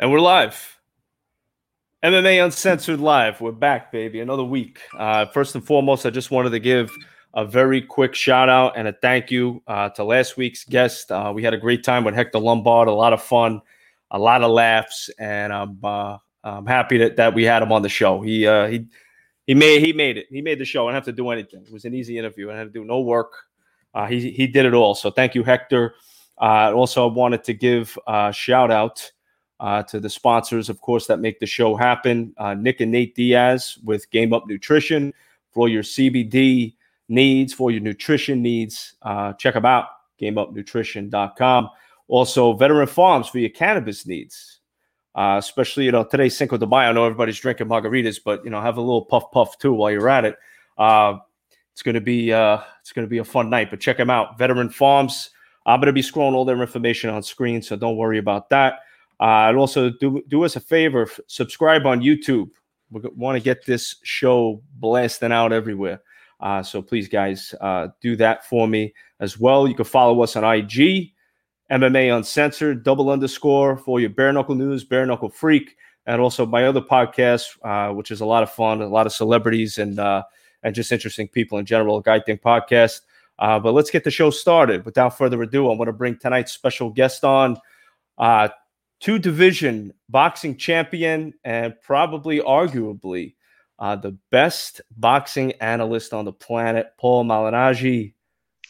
And we're live. MMA Uncensored Live. We're back, baby. Another week. Uh, first and foremost, I just wanted to give a very quick shout out and a thank you uh, to last week's guest. Uh, we had a great time with Hector Lombard, a lot of fun, a lot of laughs, and I'm, uh, I'm happy that, that we had him on the show. He uh, he he made he made it. He made the show. I didn't have to do anything. It was an easy interview. I had to do no work. Uh, he he did it all. So thank you, Hector. also, I wanted to give a shout out uh, to the sponsors, of course, that make the show happen. Uh, Nick and Nate Diaz with Game Up Nutrition for your CBD needs, for your nutrition needs. Uh, check them out, gameupnutrition.com. Also, Veteran Farms for your cannabis needs, uh, especially, you know, today's Cinco de Mayo. I know everybody's drinking margaritas, but, you know, have a little puff puff too while you're at it. Uh, it's to be uh, it's to be a fun night, but check them out. Veteran Farms. I'm to be scrolling all their information on screen, so don't worry about that. Uh, and also do do us a favor, subscribe on YouTube. We want to get this show blasting out everywhere. Uh, so please, guys, uh, do that for me as well. You can follow us on IG, MMA Uncensored, double underscore for your bare knuckle news, bare knuckle freak, and also my other podcast, uh, which is a lot of fun, a lot of celebrities and uh, and just interesting people in general. Guy Think podcast. Uh, but let's get the show started. Without further ado, I want to bring tonight's special guest on. Two division boxing champion and probably arguably uh, the best boxing analyst on the planet, Paul Malignaggi.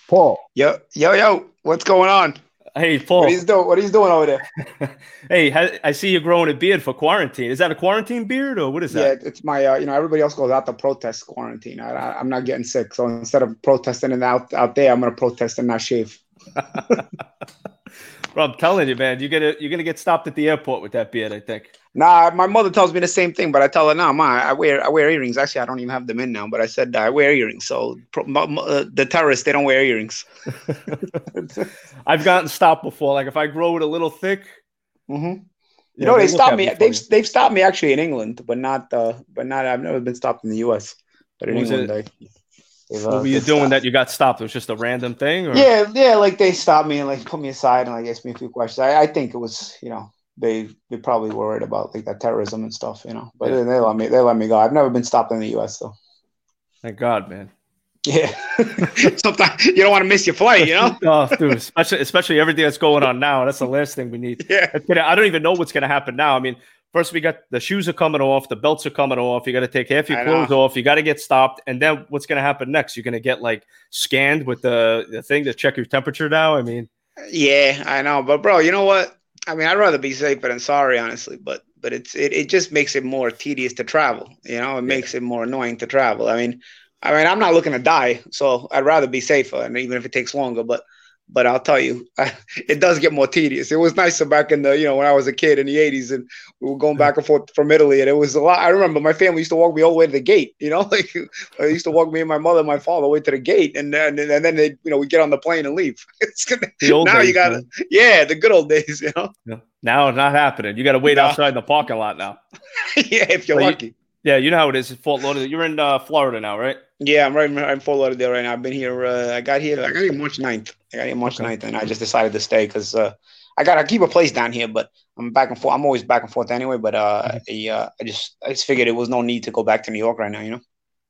Paul. Yo, yo, yo, what's going on? Hey, Paul. What are you doing? What are you doing over there? hey, I see you growing a beard for quarantine. Is that a quarantine beard or what is that? Yeah, it's my. Uh, you know, everybody else goes out to protest quarantine. I, am not getting sick, so instead of protesting and out out there, I'm gonna protest and not shave. Bro, I'm telling you, man, you're gonna you're gonna get stopped at the airport with that beard. I think. Nah, my mother tells me the same thing, but I tell her, "No, ma, I wear I wear earrings. Actually, I don't even have them in now, but I said I wear earrings. So uh, the terrorists, they don't wear earrings. I've gotten stopped before. Like if I grow it a little thick. Mm-hmm. You know, they stopped me. They've they've stopped me actually in England, but not uh, but not. I've never been stopped in the U.S. But in England, it? They what uh, were you doing stopped. that you got stopped? It was just a random thing? Or? Yeah, yeah, like they stopped me and like put me aside and like asked me a few questions. I, I think it was, you know, they they probably worried about like that terrorism and stuff, you know. But yeah. they let me they let me go. I've never been stopped in the US though. Thank God, man. Yeah. Sometimes you don't want to miss your flight, you know? oh, dude, especially especially everything that's going on now. That's the last thing we need. Yeah. I don't even know what's gonna happen now. I mean, First, we got the shoes are coming off, the belts are coming off. You got to take half your clothes off. You got to get stopped, and then what's going to happen next? You're going to get like scanned with the the thing to check your temperature. Now, I mean, yeah, I know, but bro, you know what? I mean, I'd rather be safer than sorry, honestly. But but it's it, it just makes it more tedious to travel. You know, it yeah. makes it more annoying to travel. I mean, I mean, I'm not looking to die, so I'd rather be safer, and even if it takes longer, but but I'll tell you, it does get more tedious. It was nicer back in the, you know, when I was a kid in the 80s and we were going back and forth from Italy. And it was a lot. I remember my family used to walk me all the way to the gate, you know, like I used to walk me and my mother and my father all the way to the gate. And then, and then they, you know, we get on the plane and leave. It's gonna, now days, you got to, yeah, the good old days, you know. Yeah. Now it's not happening. You got to wait no. outside in the parking lot now. yeah, if you're lucky. You, yeah, you know how it is. Fort Lauderdale. You're in uh, Florida now, right? Yeah, I'm right. I'm Fort Lauderdale right now. I've been here. Uh, I got here. I got here March 9th. I got here March okay. 9th, and I just decided to stay because uh, I got to keep a place down here. But I'm back and forth. I'm always back and forth anyway. But uh, mm-hmm. I, uh, I just I just figured it was no need to go back to New York right now. You know.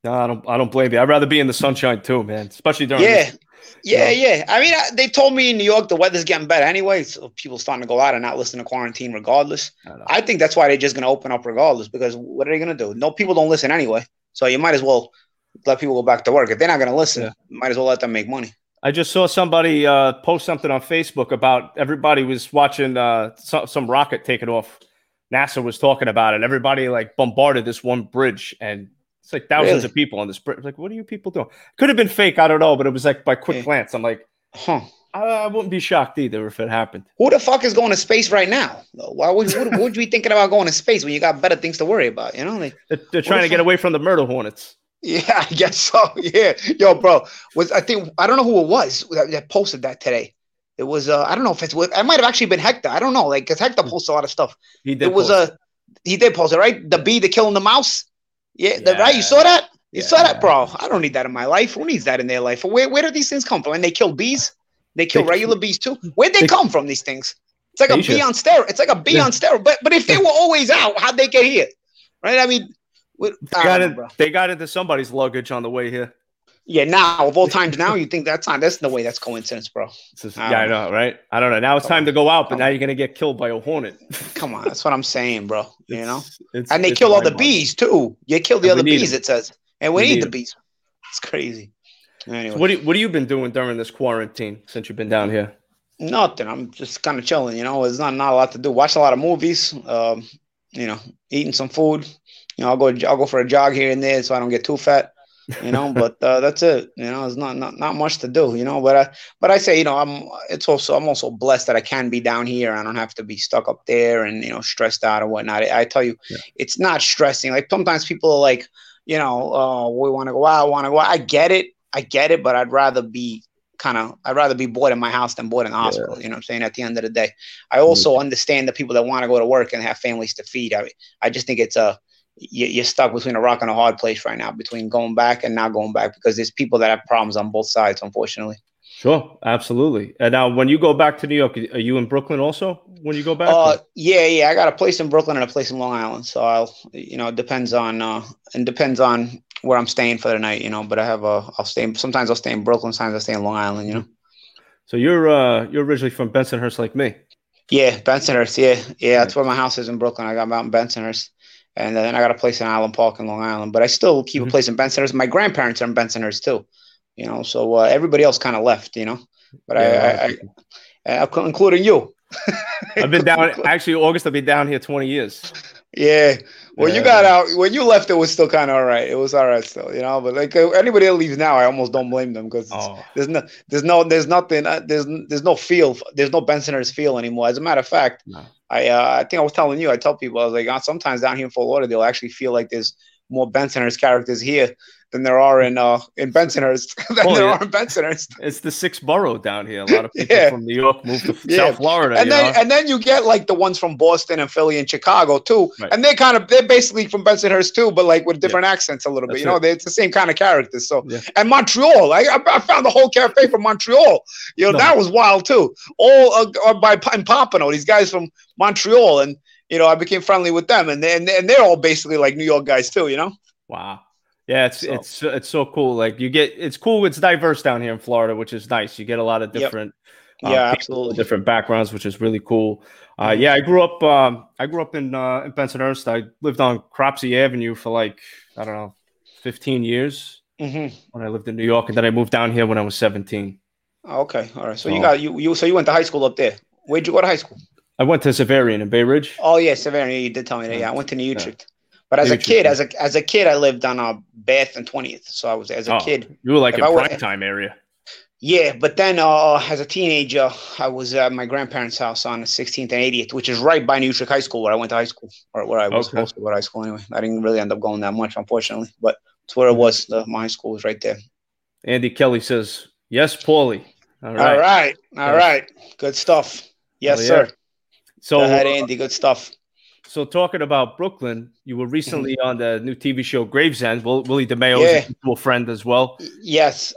No, I don't. I don't blame you. I'd rather be in the sunshine too, man. Especially during. Yeah. This, yeah, yeah. I mean, they told me in New York the weather's getting better anyway, so people starting to go out and not listen to quarantine regardless. I, I think that's why they're just going to open up regardless because what are they going to do? No, people don't listen anyway, so you might as well let people go back to work. If they're not going to listen, yeah. might as well let them make money. I just saw somebody uh, post something on Facebook about everybody was watching uh, some, some rocket taking off. NASA was talking about it. Everybody like bombarded this one bridge, and it's like thousands really? of people on this. Like, what are you people doing? Could have been fake. I don't know, but it was like by quick glance. I'm like, huh. I wouldn't be shocked either if it happened. Who the fuck is going to space right now? Why would, would, would you be thinking about going to space when you got better things to worry about? You know, like, they're, they're trying to get away from the murder hornets. Yeah, I guess so. Yeah, yo, bro, was I think I don't know who it was that, that posted that today. It was uh, I don't know if it's what it might have actually been Hector. I don't know, like because Hector hmm. posts a lot of stuff. He did. It was a uh, he did post it right. The bee, the killing the mouse. Yeah, yeah. The, right. You saw that? You yeah. saw that, bro? I don't need that in my life. Who needs that in their life? Where where do these things come from? And they kill bees. They kill they, regular bees too. Where'd they, they come from? These things. It's like a a B on steroid. It's like a B yeah. on steroid. But but if they were always out, how'd they get here? Right? I mean, they got, it, they got into somebody's luggage on the way here. Yeah, now of all times, now you think that's not that's the way that's coincidence, bro. Just, I yeah, I know, right? I don't know. Now it's time to go out, but now you're gonna get killed by a hornet. Come on, that's what I'm saying, bro. You know, it's, and they kill all the bees too. You kill the and other bees, it says, and we, we need, need the bees. It's crazy. Anyway. So what do, what have you been doing during this quarantine since you've been down here? Nothing. I'm just kind of chilling. You know, it's not not a lot to do. Watch a lot of movies. Um, you know, eating some food. You know, I'll go I'll go for a jog here and there so I don't get too fat you know but uh, that's it you know it's not, not not much to do you know but I, but I say you know I'm it's also I'm also blessed that I can be down here I don't have to be stuck up there and you know stressed out or whatnot I, I tell you yeah. it's not stressing like sometimes people are like you know oh we want to go out I want to go out. I get it I get it but I'd rather be kind of I'd rather be bored in my house than bored in the hospital. Yeah. You know what I'm saying? At the end of the day, I also mm-hmm. understand the people that want to go to work and have families to feed. I I just think it's a you're stuck between a rock and a hard place right now between going back and not going back because there's people that have problems on both sides, unfortunately. Sure, absolutely. And now, when you go back to New York, are you in Brooklyn also? When you go back? Uh, yeah, yeah. I got a place in Brooklyn and a place in Long Island. So I'll, you know, it depends on, uh, and depends on where I'm staying for the night, you know. But I have a, I'll stay. Sometimes I'll stay in Brooklyn. Sometimes I'll stay in Long Island, you know. So you're, uh, you're originally from Bensonhurst, like me. Yeah, Bensonhurst. Yeah, yeah. That's where my house is in Brooklyn. I got out in Bensonhurst and then I got a place in Island Park in Long Island. But I still keep mm-hmm. a place in Bensonhurst. My grandparents are in Bensonhurst too, you know. So uh, everybody else kind of left, you know. But yeah, I, I, I, I, including you. I've been down. Actually, August. I've been down here twenty years. Yeah. When yeah. you got out, when you left, it was still kind of all right. It was all right still, you know. But like uh, anybody that leaves now, I almost don't blame them because oh. there's no, there's no, there's nothing, uh, there's there's no feel, there's no Bensonhurst feel anymore. As a matter of fact, no. I uh, I think I was telling you, I tell people I was like, oh, sometimes down here in Fort Lauderdale, they'll actually feel like there's more Bensonhurst characters here than there are in uh in Bensonhurst than oh, there yeah. are in Bensonhurst. It's the sixth borough down here. A lot of people yeah. from New York move to yeah. South Florida. And then know? and then you get like the ones from Boston and Philly and Chicago too. Right. And they kind of they're basically from Bensonhurst too, but like with different accents a little bit. That's you know, it's the same kind of characters. So and Montreal, I, I found the whole cafe from Montreal. You know, no. that was wild too. All uh, uh by in Pompano, these guys from Montreal and you know, I became friendly with them, and they, and they're all basically like New York guys too, you know. Wow. Yeah, it's so. it's it's so cool. Like you get it's cool. It's diverse down here in Florida, which is nice. You get a lot of different, yep. yeah, uh, absolutely different backgrounds, which is really cool. Uh, mm-hmm. yeah, I grew up. Um, I grew up in uh, in Bensonhurst. I lived on Cropsey Avenue for like I don't know, fifteen years mm-hmm. when I lived in New York, and then I moved down here when I was seventeen. Okay, all right. So, so you got you you so you went to high school up there. Where'd you go to high school? I went to Xaverian in Bay Ridge. Oh yeah, Xaverian. You did tell me that. Yeah, I went to New Utrecht. But as a kid, as a as a kid, I lived on a uh, Bath and Twentieth. So I was as a oh, kid. You were like in prime time area. Yeah, but then uh, as a teenager, I was at my grandparents' house on the 16th and 80th, which is right by New Utrecht High School, where I went to high school, or where I was okay. supposed to go to high school anyway. I didn't really end up going that much, unfortunately, but it's where it was. The, my school was right there. Andy Kelly says, "Yes, Paulie." All right, all right, all right. Good stuff. Yes, yeah. sir. So, go ahead, Andy. Good stuff. So talking about Brooklyn, you were recently mm-hmm. on the new TV show Gravesend. Will, Willie DeMeo yeah. is a friend as well. Yes.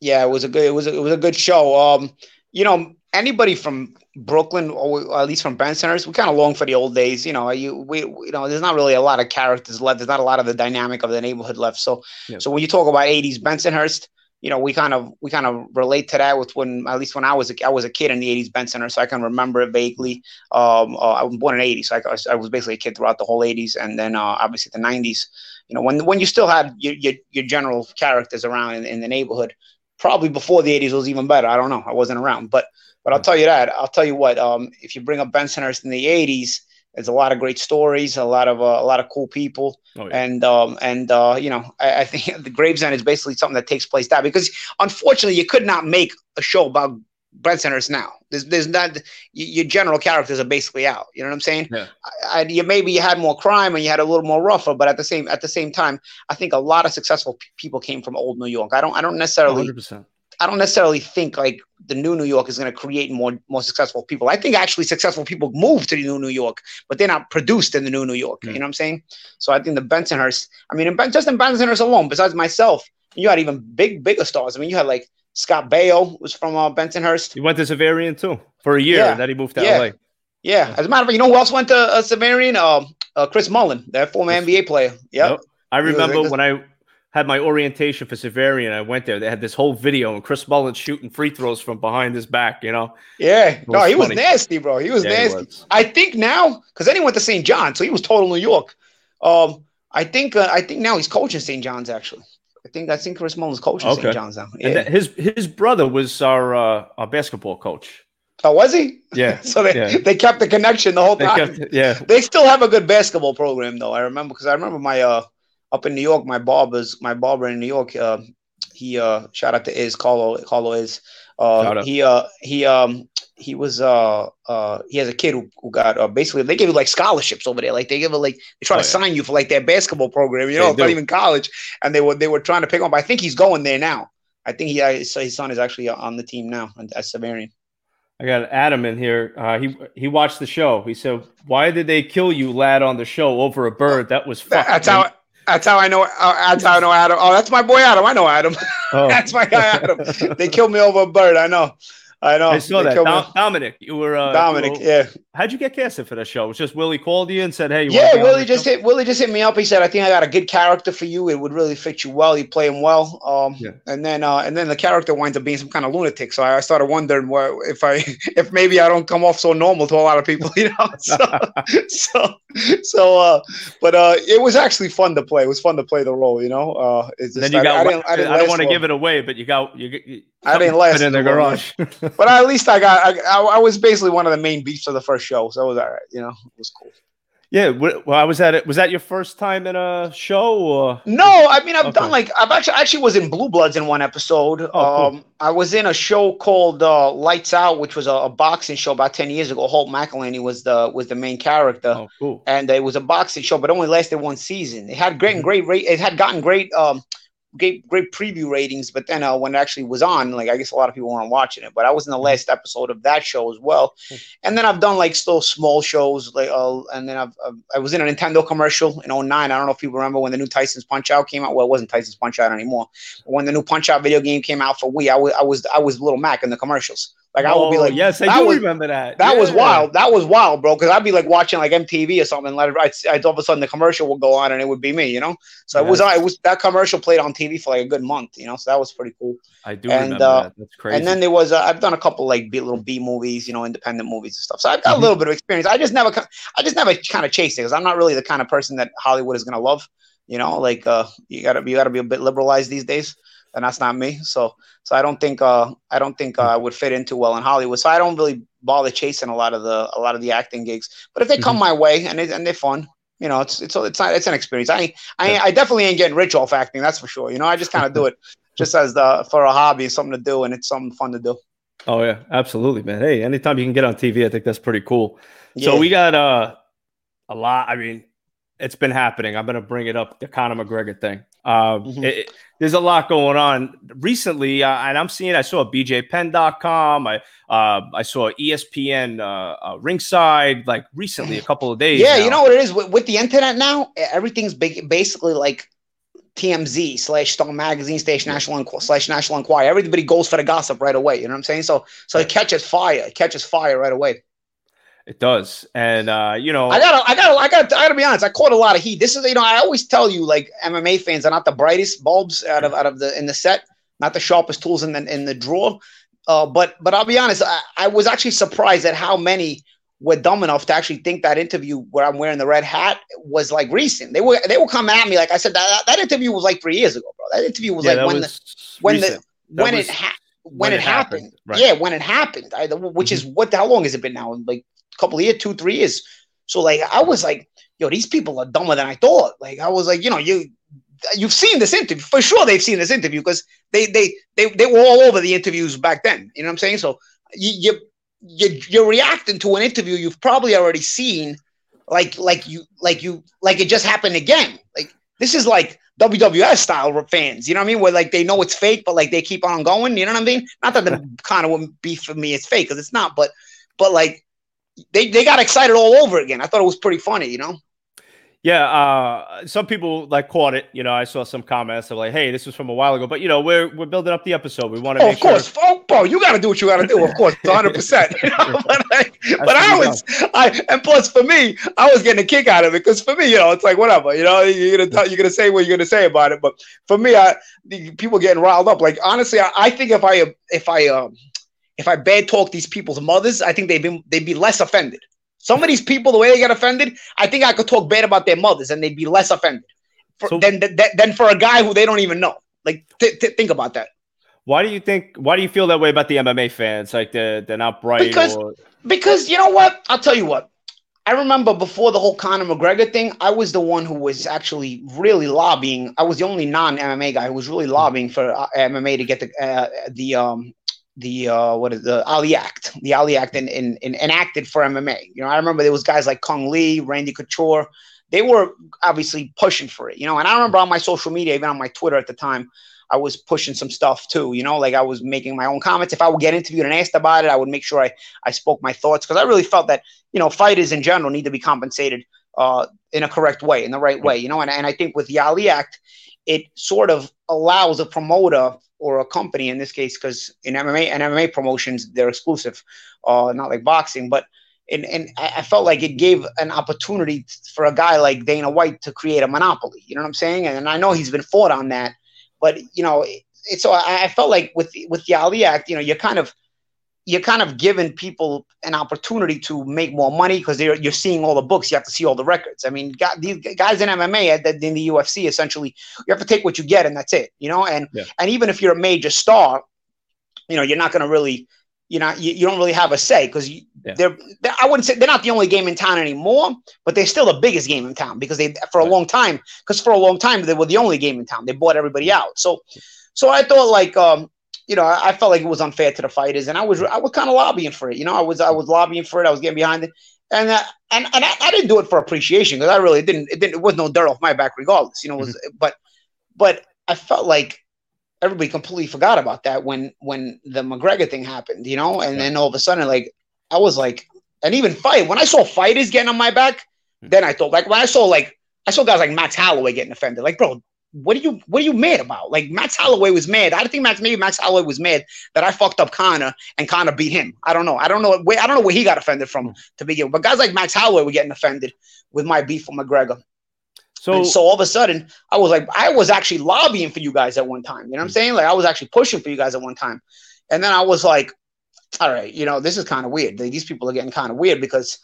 Yeah, it was a good it was a, it was a good show. Um, you know, anybody from Brooklyn or at least from Bensonhurst, we kind of long for the old days. You know, you we you know, there's not really a lot of characters left. There's not a lot of the dynamic of the neighborhood left. So so when you talk about 80s Bensonhurst, you know, we kind of we kind of relate to that with when at least when I was a, I was a kid in the '80s Benson, so I can remember it vaguely. Um, uh, I was born in '80, so I, I, was basically a kid throughout the whole '80s, and then uh, obviously the '90s. You know, when when you still had your your, your general characters around in, in the neighborhood, probably before the '80s was even better. I don't know, I wasn't around, but but I'll tell you that. I'll tell you what. Um, if you bring up Bensonhurst in the '80s there's a lot of great stories, a lot of uh, a lot of cool people, oh, yeah. and um, and uh, you know I, I, think the Gravesend is basically something that takes place there because unfortunately you could not make a show about Bensonhurst now. There's there's not your general characters are basically out. You know what I'm saying? Yeah. I, I, you maybe you had more crime and you had a little more rougher, but at the same at the same time, I think a lot of successful p- people came from old New York. I don't I don't necessarily. 100%. I don't necessarily think like the new New York is going to create more more successful people. I think actually successful people move to the new New York, but they're not produced in the new New York. Mm. You know what I'm saying? So I think the Bensonhurst. I mean, ben, just in Bensonhurst alone, besides myself, you had even big bigger stars. I mean, you had like Scott Baio was from uh, Bensonhurst. He went to Xaverian too for a year, yeah. and then he moved to yeah. LA. Yeah, as a matter of fact, you know who else went to uh, Xaverian? Uh, uh, Chris Mullin, that former NBA player. Yep. yep. I remember when I had my orientation for Xaverian. I went there. They had this whole video, and Chris Mullin shooting free throws from behind his back. You know. Yeah. No, he funny. was nasty, bro. He was yeah, nasty. He was. I think now, because then he went to St. John, so he was total New York. Um, I think uh, I think now he's coaching St. John's actually. I think I think Chris Mullin's coaching okay. St. John's now. Yeah. his his brother was our uh, our basketball coach. Oh, was he? Yeah. so they, yeah. they kept the connection the whole time. Kept, yeah. They still have a good basketball program though. I remember because I remember my uh up in New York, my barber's my barber in New York. Uh, he uh shout out to Is Carlo Carlo is uh he uh he um he was uh uh he has a kid who, who got uh, basically they give you like scholarships over there like they give it like they try oh, to yeah. sign you for like their basketball program you know not even college and they were they were trying to pick him up I think he's going there now I think he uh, his son is actually on the team now at Xaverian. I got Adam in here. Uh, he he watched the show. He said, "Why did they kill you, lad, on the show over a bird? That was fucking." That's how. That's how I know. Uh, that's how I know Adam. Oh, that's my boy Adam. I know Adam. Oh. that's my guy Adam. they killed me over a bird. I know. I know. I saw that. Dom- Dominic, you were uh, Dominic. You were, yeah. How'd you get casted for the show? It was just Willie called you and said, "Hey, yeah." Willie just show? hit. Willie just hit me up. He said, "I think I got a good character for you. It would really fit you well. You play him well." Um, yeah. And then, uh, and then the character winds up being some kind of lunatic. So I started wondering what if I, if maybe I don't come off so normal to a lot of people, you know. So, so, so, uh, but uh, it was actually fun to play. It was fun to play the role, you know. Uh, it's just, then you got. I, I didn't, I, didn't I don't want to give it away, but you got you. you I didn't last in the garage, but at least I got I, I, I, was basically one of the main beats of the first show, so it was all right. You know, it was cool. Yeah, well, I was at it. Was that your first time in a show? Or? No, I mean I've okay. done like I've actually actually was in Blue Bloods in one episode. Oh, cool. um, I was in a show called uh, Lights Out, which was a, a, boxing show about ten years ago. Holt McCallany was the was the main character. Oh, cool. And it was a boxing show, but only lasted one season. It had great and mm-hmm. great. It had gotten great. Um, great great preview ratings, but then uh, when it actually was on, like I guess a lot of people weren't watching it. But I was in the mm-hmm. last episode of that show as well, hmm. and then I've done like still small shows, like uh, and then I've, I've, i was in a Nintendo commercial in 09. I don't know if you remember when the new Tyson's Punch Out came out. Well, it wasn't Tyson's Punch Out anymore. But when the new Punch Out video game came out for Wii, I was I was I was Little Mac in the commercials. Like I would be like, yes, I do was, remember that. That yeah. was wild. That was wild, bro. Because I'd be like watching like MTV or something, and it, I'd, I'd, all of a sudden the commercial would go on, and it would be me, you know. So yes. it was, it was that commercial played on TV for like a good month, you know. So that was pretty cool. I do and, remember uh, that. That's crazy. And then there was, uh, I've done a couple like B, little B movies, you know, independent movies and stuff. So I've got mm-hmm. a little bit of experience. I just never, I just never kind of chased it because I'm not really the kind of person that Hollywood is gonna love. You know, like uh, you gotta, you gotta be a bit liberalized these days and that's not me. So so I don't think uh I don't think uh, I would fit into well in Hollywood. So I don't really bother chasing a lot of the a lot of the acting gigs. But if they come mm-hmm. my way and they, and they're fun, you know, it's it's it's not, it's an experience. I I yeah. I definitely ain't getting rich off acting. That's for sure. You know, I just kind of do it just as the for a hobby, something to do, and it's something fun to do. Oh yeah, absolutely, man. Hey, anytime you can get on TV, I think that's pretty cool. Yeah. So we got uh a lot. I mean, it's been happening. I'm to bring it up the Conor McGregor thing. Uh, mm-hmm. it, there's a lot going on recently, uh, and I'm seeing. I saw BJPenn.com. I uh, I saw ESPN uh, uh, Ringside like recently, a couple of days. Yeah, now. you know what it is with, with the internet now. Everything's big, basically like TMZ slash Stone Magazine slash National Enqu- slash National Enquirer. Everybody goes for the gossip right away. You know what I'm saying? So so it catches fire. It catches fire right away. It does, and uh, you know, I gotta, I gotta, I gotta, I gotta be honest. I caught a lot of heat. This is, you know, I always tell you, like MMA fans are not the brightest bulbs out of out of the in the set, not the sharpest tools in the in the drawer. Uh, but but I'll be honest, I, I was actually surprised at how many were dumb enough to actually think that interview where I'm wearing the red hat was like recent. They were they were coming at me like I said that that interview was like three years ago, bro. That interview was yeah, like when the when the when it ha- when, when, it, happened. happened. Right. Yeah, when it happened. I, which mm-hmm. is what? How long has it been now? Like couple of years, two, three years. So like I was like, yo, these people are dumber than I thought. Like I was like, you know, you you've seen this interview for sure. They've seen this interview because they they they they were all over the interviews back then. You know what I'm saying? So you you, you you're reacting to an interview you've probably already seen, like like you like you like it just happened again. Like this is like WWF style fans, you know what I mean? Where like they know it's fake, but like they keep on going. You know what I mean? Not that the kind of wouldn't be for me, it's fake because it's not, but but like they, they got excited all over again. I thought it was pretty funny, you know. Yeah, uh, some people like caught it. You know, I saw some comments of like, "Hey, this was from a while ago," but you know, we're we're building up the episode. We want to. Oh, of course, sure... oh, bro, you got to do what you got to do. Of course, one hundred percent. But, like, but I was, I and plus for me, I was getting a kick out of it because for me, you know, it's like whatever. You know, you're gonna tell, you're gonna say what you're gonna say about it, but for me, I the people getting riled up. Like honestly, I, I think if I if I um if I bad talk these people's mothers, I think they'd be they'd be less offended. Some of these people, the way they get offended, I think I could talk bad about their mothers and they'd be less offended for, so, than, than, than for a guy who they don't even know. Like, th- th- think about that. Why do you think? Why do you feel that way about the MMA fans? Like they're they're not bright. Because or... because you know what? I'll tell you what. I remember before the whole Conor McGregor thing, I was the one who was actually really lobbying. I was the only non MMA guy who was really lobbying for uh, MMA to get the uh, the um the uh, what is the Ali Act, the Ali Act, in, in, in, enacted for MMA. You know, I remember there was guys like Cung Le, Randy Couture. They were obviously pushing for it. You know, and I remember on my social media, even on my Twitter at the time, I was pushing some stuff too. You know, like I was making my own comments. If I would get interviewed and asked about it, I would make sure I I spoke my thoughts because I really felt that you know fighters in general need to be compensated uh, in a correct way, in the right way. You know, and and I think with the Ali Act, it sort of allows a promoter or a company in this case, because in MMA and MMA promotions they're exclusive, uh, not like boxing, but. And, and I felt like it gave an opportunity for a guy like Dana White to create a monopoly. You know what I'm saying? And I know he's been fought on that, but you know, it's so I, I felt like with with the Ali Act, you know, you're kind of you're kind of giving people an opportunity to make more money because you're seeing all the books. You have to see all the records. I mean, these guys in MMA in the UFC, essentially, you have to take what you get and that's it, you know. And yeah. and even if you're a major star, you know, you're not going to really, you know, you, you, don't really have a say because yeah. they're, they're, I wouldn't say they're not the only game in town anymore, but they're still the biggest game in town because they for a right. long time because for a long time they were the only game in town. They bought everybody out. So, so I thought like um you know, I, felt like it was unfair to the fighters, and I was I was kind of lobbying for it. You know, I was I was lobbying for it. I was getting behind it, and uh, and and I, I, didn't do it for appreciation because I really didn't. It didn't. It was no dirt off my back, regardless. You know, was mm-hmm. but but I felt like everybody completely forgot about that when when the McGregor thing happened. You know, and yeah. then all of a sudden, like I was like, and even fight when I saw fighters getting on my back, mm-hmm. then I thought like when I saw like I saw guys like Max Holloway getting offended, like bro, what are you what are you mad about? Like Max Holloway was mad. I think Max maybe Max Holloway was mad that I fucked up Conor and Conor beat him. I don't know. I don't know where I don't know where he got offended from to begin with. But guys like Max Holloway were getting offended with my beef with McGregor. So, and so all of a sudden, I was like, I was actually lobbying for you guys at one time. You know what I'm mm. saying? Like I was actually pushing for you guys at one time. And then I was like, all right, you know, this is kind of weird. These people are getting kind of weird because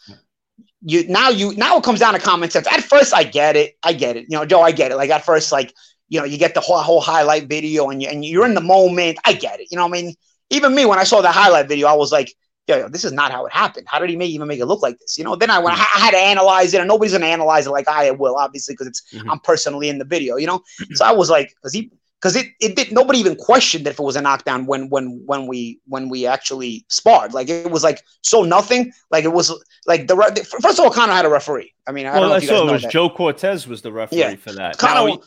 you now you now it comes down to common sense. At first, I get it. I get it. You know, Joe, I get it. Like at first, like you know, you get the whole, whole highlight video and you and you're in the moment. I get it. You know, I mean, even me when I saw the highlight video, I was like, yo, yo, this is not how it happened. How did he make, even make it look like this? You know, then I when I, I had to analyze it, and nobody's gonna analyze it like I will, obviously, because it's mm-hmm. I'm personally in the video. You know, so I was like, because he because it, it did nobody even questioned if it was a knockdown when when when we when we actually sparred like it was like so nothing like it was like the first of all Conor had a referee I mean I well I saw it was that. Joe Cortez was the referee yeah. for that Conor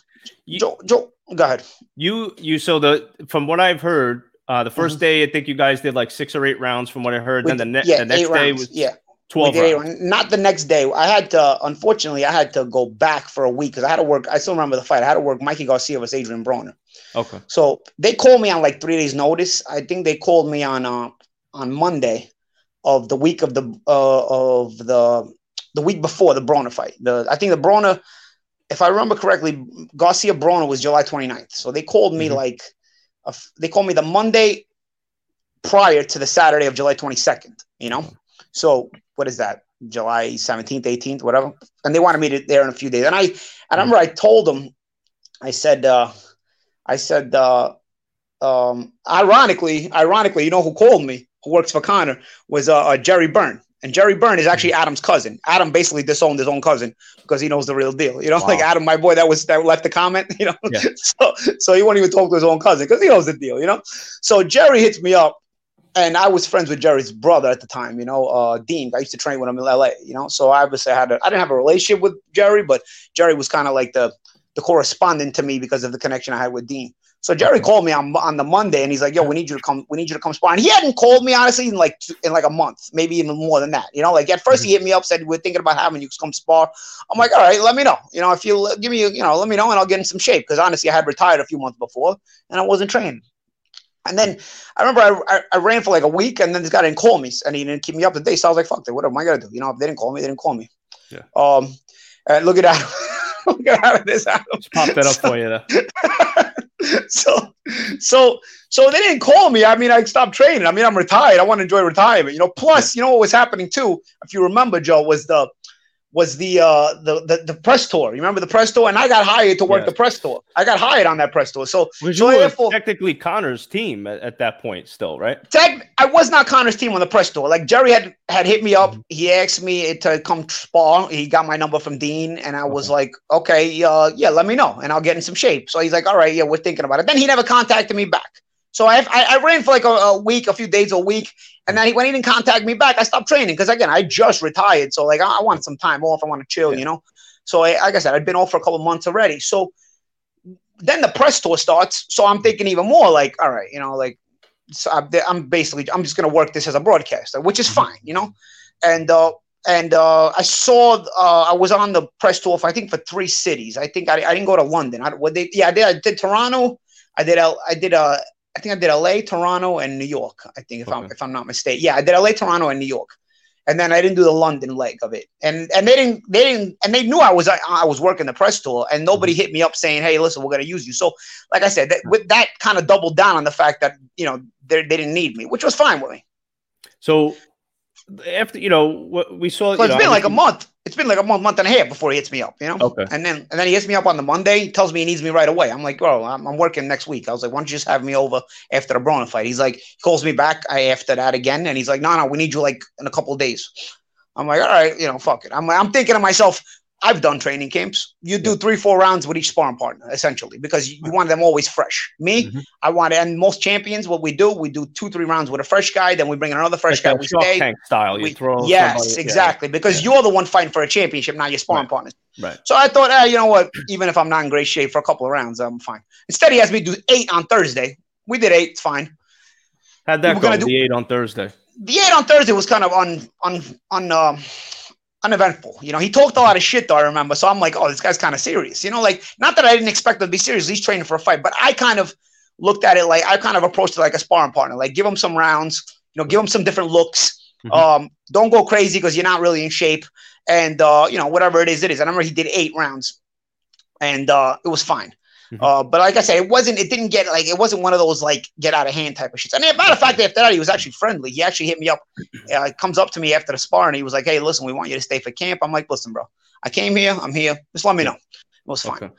you, Joe, Joe go ahead you you so the from what I've heard uh the 1st mm-hmm. day I think you guys did like six or eight rounds from what I heard we, then the, ne- yeah, the next day was yeah 12 rounds. Not the next day. I had to, unfortunately, I had to go back for a week because I had to work. I still remember the fight. I had to work Mikey Garcia versus Adrian Broner. Okay. So they called me on like three days' notice. I think they called me on uh, on Monday of the week of the uh, of the the week before the Broner fight. The I think the Broner, if I remember correctly, Garcia Broner was July 29th. So they called me mm-hmm. like they called me the Monday prior to the Saturday of July 22nd. You know, so what is that? July 17th, 18th, whatever. And they wanted me to there in a few days. And I, and I remember I told them, I said, uh, I said, uh, um, ironically, ironically, you know who called me, who works for Conor, was uh, uh, Jerry Byrne. And Jerry Byrne is actually Adam's cousin. Adam basically disowned his own cousin because he knows the real deal. You know, wow. like Adam, my boy, that was that left the comment. You know, yeah. so so he won't even talk to his own cousin because he knows the deal. You know, so Jerry hits me up and I was friends with Jerry's brother at the time, you know, uh, Dean. I used to train with him in LA, you know. So I obviously I had a, I didn't have a relationship with Jerry, but Jerry was kind of like the the correspondent to me because of the connection I had with Dean. So Jerry called me on on the Monday, and he's like, "Yo, we need you to come. We need you to come spar." And he hadn't called me honestly in like in like a month, maybe even more than that. You know, like at 1st he hit me up, said we're thinking about having you come spar. I'm like, all right, let me know. You know, if you give me, you know, let me know, and I'll get in some shape because honestly, I had retired a few months before, and I wasn't training. And then I remember I, I, I, ran for like a week, and then this guy didn't call me, and he didn't keep me up to date. So I was like, "Fuck, it, what am I gonna do?" You know, if they didn't call me, they didn't call me. Yeah. Um, and look at that. look at how this Adam. Just pop that up for you. Though. so, so, so they didn't call me. I mean, I stopped training. I mean, I'm retired. I want to enjoy retirement. You know. Plus, yeah. you know what was happening too. If you remember, Joe, was the was the uh the, the the press tour. You remember the press tour? And I got hired to work yeah. the press tour. I got hired on that press tour. So, you technically Conor's team at, at, that point still, right? Tech, I was not Conor's team on the press tour. Like Jerry had had hit me up. Mm-hmm. He asked me to come spar. He got my number from Dean, and I okay. was like, okay, uh, yeah, let me know, and I'll get in some shape. So he's like, all right, yeah, we're thinking about it. Then he never contacted me back. So I, I, I ran for like a, a, week, a few days, a week, and then he, when he didn't contact me back, I stopped training because again, I just retired, so like I, I want some time off, I want to chill, yeah. you know. So I, like I said, I'd been off for a couple months already. So then the press tour starts, so I'm thinking even more like, all right, you know, like so I'm basically I'm just gonna work this as a broadcaster, which is mm-hmm. fine, you know, and uh, and uh, I saw uh, I was on the press tour for I think for three cities. I think I, I didn't go to London. I, they yeah I did I did Toronto. I did I did uh, I think I did LA, Toronto, and New York. I think if okay. I'm if I'm not mistaken. Yeah, I did LA, Toronto, and New York. And then I didn't do the London leg of it. And and they didn't they didn't and they knew I was I, I was working the press tour and nobody mm-hmm. hit me up saying, "Hey, listen, we're going to use you." So, like I said, that, with that kind of doubled down on the fact that, you know, they they didn't need me, which was fine with me. So, after you know what we saw, so it's know, been like a month. It's been like a month, month and a half before he hits me up, you know. Okay. And then and then he hits me up on the Monday. He tells me he needs me right away. I'm like, bro, I'm, I'm working next week. I was like, why don't you just have me over after the Broner fight? He's like, he calls me back I, after that again, and he's like, no, no, we need you like in a couple days. I'm like, all right, you know, fuck it. I'm I'm thinking to myself, I've done training camps. You do three, four rounds with each sparring partner, essentially, because you want them always fresh. Me, mm-hmm. I want, to, and most champions, what we do, we do two, three rounds with a fresh guy, then we bring in another fresh like guy. We stay. Tank style, you we, throw. Yes, somebody, exactly, yeah. because yeah. you're the one fighting for a championship, not your sparring right. partners. Right. So I thought, eh, you know what? Even if I'm not in great shape for a couple of rounds, I'm fine. Instead, he asked me to do eight on Thursday. We did eight. It's fine. How'd that we go? Do, the eight on Thursday. The eight on Thursday was kind of on on on. Um, uneventful. You know, he talked a lot of shit though, I remember. So I'm like, oh, this guy's kind of serious. You know, like not that I didn't expect him to be serious. He's training for a fight, but I kind of looked at it like I kind of approached it like a sparring partner. Like give him some rounds, you know, give him some different looks. Mm-hmm. Um, don't go crazy because you're not really in shape. And uh, you know, whatever it is, it is. I remember he did eight rounds and uh, it was fine. Mm-hmm. Uh, but like I said, it wasn't. It didn't get like it wasn't one of those like get out of hand type of shits. And matter of fact, after that, he was actually friendly. He actually hit me up. Uh, comes up to me after the spar and he was like, "Hey, listen, we want you to stay for camp." I'm like, "Listen, bro, I came here. I'm here. Just let me know." It was fine. Okay.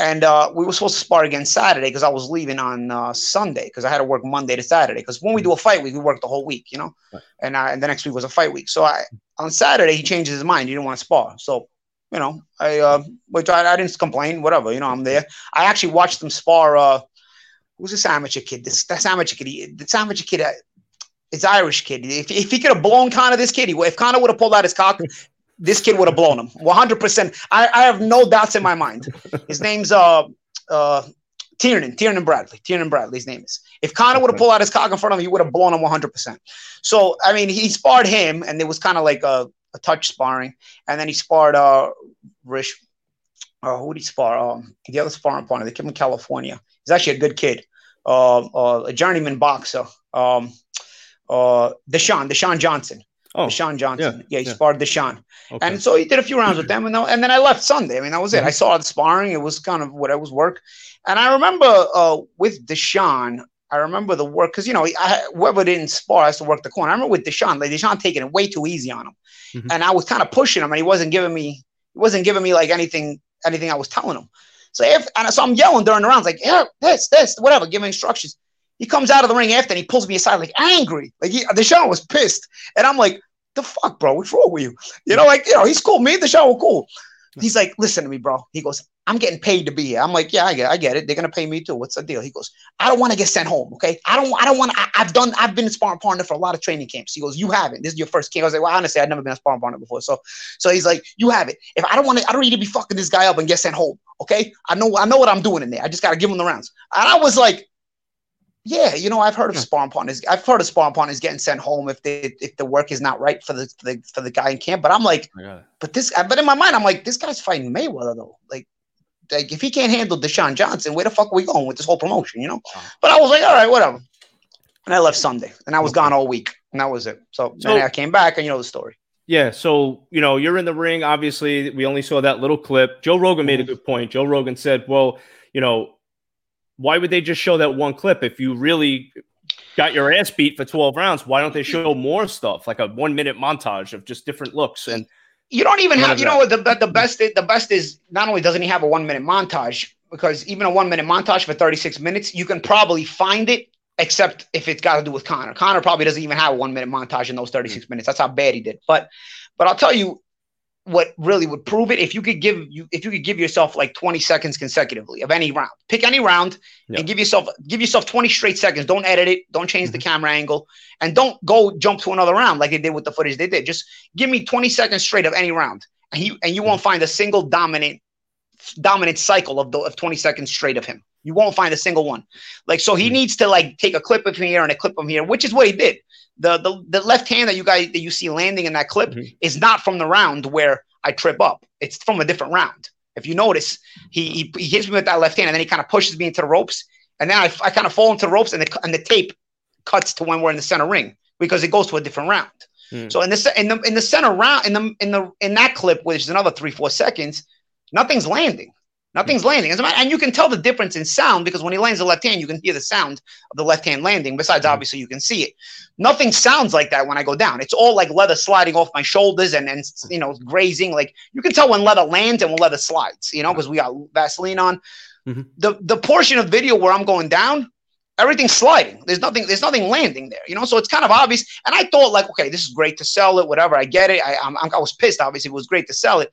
And uh, we were supposed to spar again Saturday because I was leaving on uh, Sunday because I had to work Monday to Saturday. Because when we do a fight week, we work the whole week, you know. Right. And, uh, and the next week was a fight week. So I on Saturday he changes his mind. He didn't want to spar. So you know, I uh, which I, I didn't complain. Whatever, you know, I'm there. I actually watched them spar. Uh, who's this amateur kid? This this amateur kid. He, this amateur kid. Uh, it's Irish kid. If, if he could have blown Conor, this kid, he, if Conor would have pulled out his cock, this kid would have blown him. 100. percent I, I have no doubts in my mind. His name's uh uh Tiernan, Tiernan Bradley, Tiernan Bradley's name is. If Conor would have pulled out his cock in front of him, he would have blown him 100%. So, I mean, he sparred him, and it was kind of like a, a touch sparring, and then he sparred uh Rich. Uh, who did he spar? Um, the other sparring partner, they came from California. He's actually a good kid, uh, uh, a journeyman boxer. Um, uh, Deshaun, Deshaun Johnson. Oh, Deshaun Johnson. Yeah, yeah he yeah. sparred Deshaun. Okay. And so he did a few rounds with them, and, and then I left Sunday. I mean, that was it. Mm-hmm. I saw the sparring. It was kind of what I was work. And I remember uh, with Deshaun, I remember the work because you know I, whoever didn't spar has to work the corner. I remember with Deshaun, like Deshaun taking it way too easy on him, mm-hmm. and I was kind of pushing him, and he wasn't giving me he wasn't giving me like anything anything I was telling him. So if and so I'm yelling during the rounds like yeah this this whatever, giving instructions. He comes out of the ring after and he pulls me aside like angry, like he, Deshaun was pissed, and I'm like the fuck, bro, what's wrong with you? You know, like you know he's cool. Me and Deshaun were cool. He's like, listen to me, bro. He goes, I'm getting paid to be here. I'm like, yeah, I get, I get it. They're gonna pay me too. What's the deal? He goes, I don't want to get sent home. Okay, I don't, I don't want. To, I've done, I've been a sparring partner for a lot of training camps. He goes, you haven't. This is your first camp. I was like, well, honestly, I've never been a sparring partner before. So, so he's like, you have it. If I don't want to, I don't need to be fucking this guy up and get sent home. Okay, I know, I know what I'm doing in there. I just gotta give him the rounds. And I was like, yeah, you know, I've heard of sparring partners. I've heard of sparring partners getting sent home if they if the work is not right for the for the, for the guy in camp. But I'm like, but this, but in my mind, I'm like, this guy's fighting Mayweather though. Like, like if he can't handle Deshaun Johnson, where the fuck are we going with this whole promotion? You know. But I was like, all right, whatever. And I left Sunday, and I was gone all week, and that was it. So, so then I came back, and you know the story. Yeah, so you know you're in the ring. Obviously, we only saw that little clip. Joe Rogan made a mm-hmm. good point. Joe Rogan said, "Well, you know, why would they just show that one clip if you really got your ass beat for 12 rounds? Why don't they show more stuff like a one minute montage of just different looks and you don't even have, you know, the, the best, the best is not only doesn't he have a one minute montage, because even a one minute montage for 36 minutes, you can probably find it, except if it's got to do with Conor. Conor probably doesn't even have a one minute montage in those 36 mm-hmm. minutes. That's how bad he did. But, but I'll tell you, what really would prove it if you could give you if you could give yourself like 20 seconds consecutively of any round. Pick any round and give yourself give yourself 20 straight seconds. Don't edit it. Don't change mm-hmm. the camera angle. And don't go jump to another round like they did with the footage they did. Just give me 20 seconds straight of any round. And he and you won't find a single dominant dominant cycle of the of 20 seconds straight of him. You won't find a single one. Like so he mm-hmm. needs to like take a clip of him here and a clip of here which is what he did the the, the left hand that you guys that you see landing in that clip mm-hmm. is not from the round where I trip up. It's from a different round. If you notice, he he, he hits me with that left hand and then he kind of pushes me into the ropes, and then I, I kind of fall into the ropes and the and the tape cuts to when we're in the center ring because it goes to a different round. Mm. So in the in the in the center round in the in the in that clip, which is another three four seconds, nothing's landing. Nothing's landing. And you can tell the difference in sound because when he lands the left hand, you can hear the sound of the left hand landing. Besides, mm-hmm. obviously, you can see it. Nothing sounds like that when I go down. It's all like leather sliding off my shoulders and, and you know, grazing. Like you can tell when leather lands and when leather slides, you know, because we got Vaseline on. Mm-hmm. The the portion of video where I'm going down, everything's sliding. There's nothing, there's nothing landing there, you know. So it's kind of obvious. And I thought, like, okay, this is great to sell it, whatever. I get it. I, I'm, I was pissed. Obviously, it was great to sell it.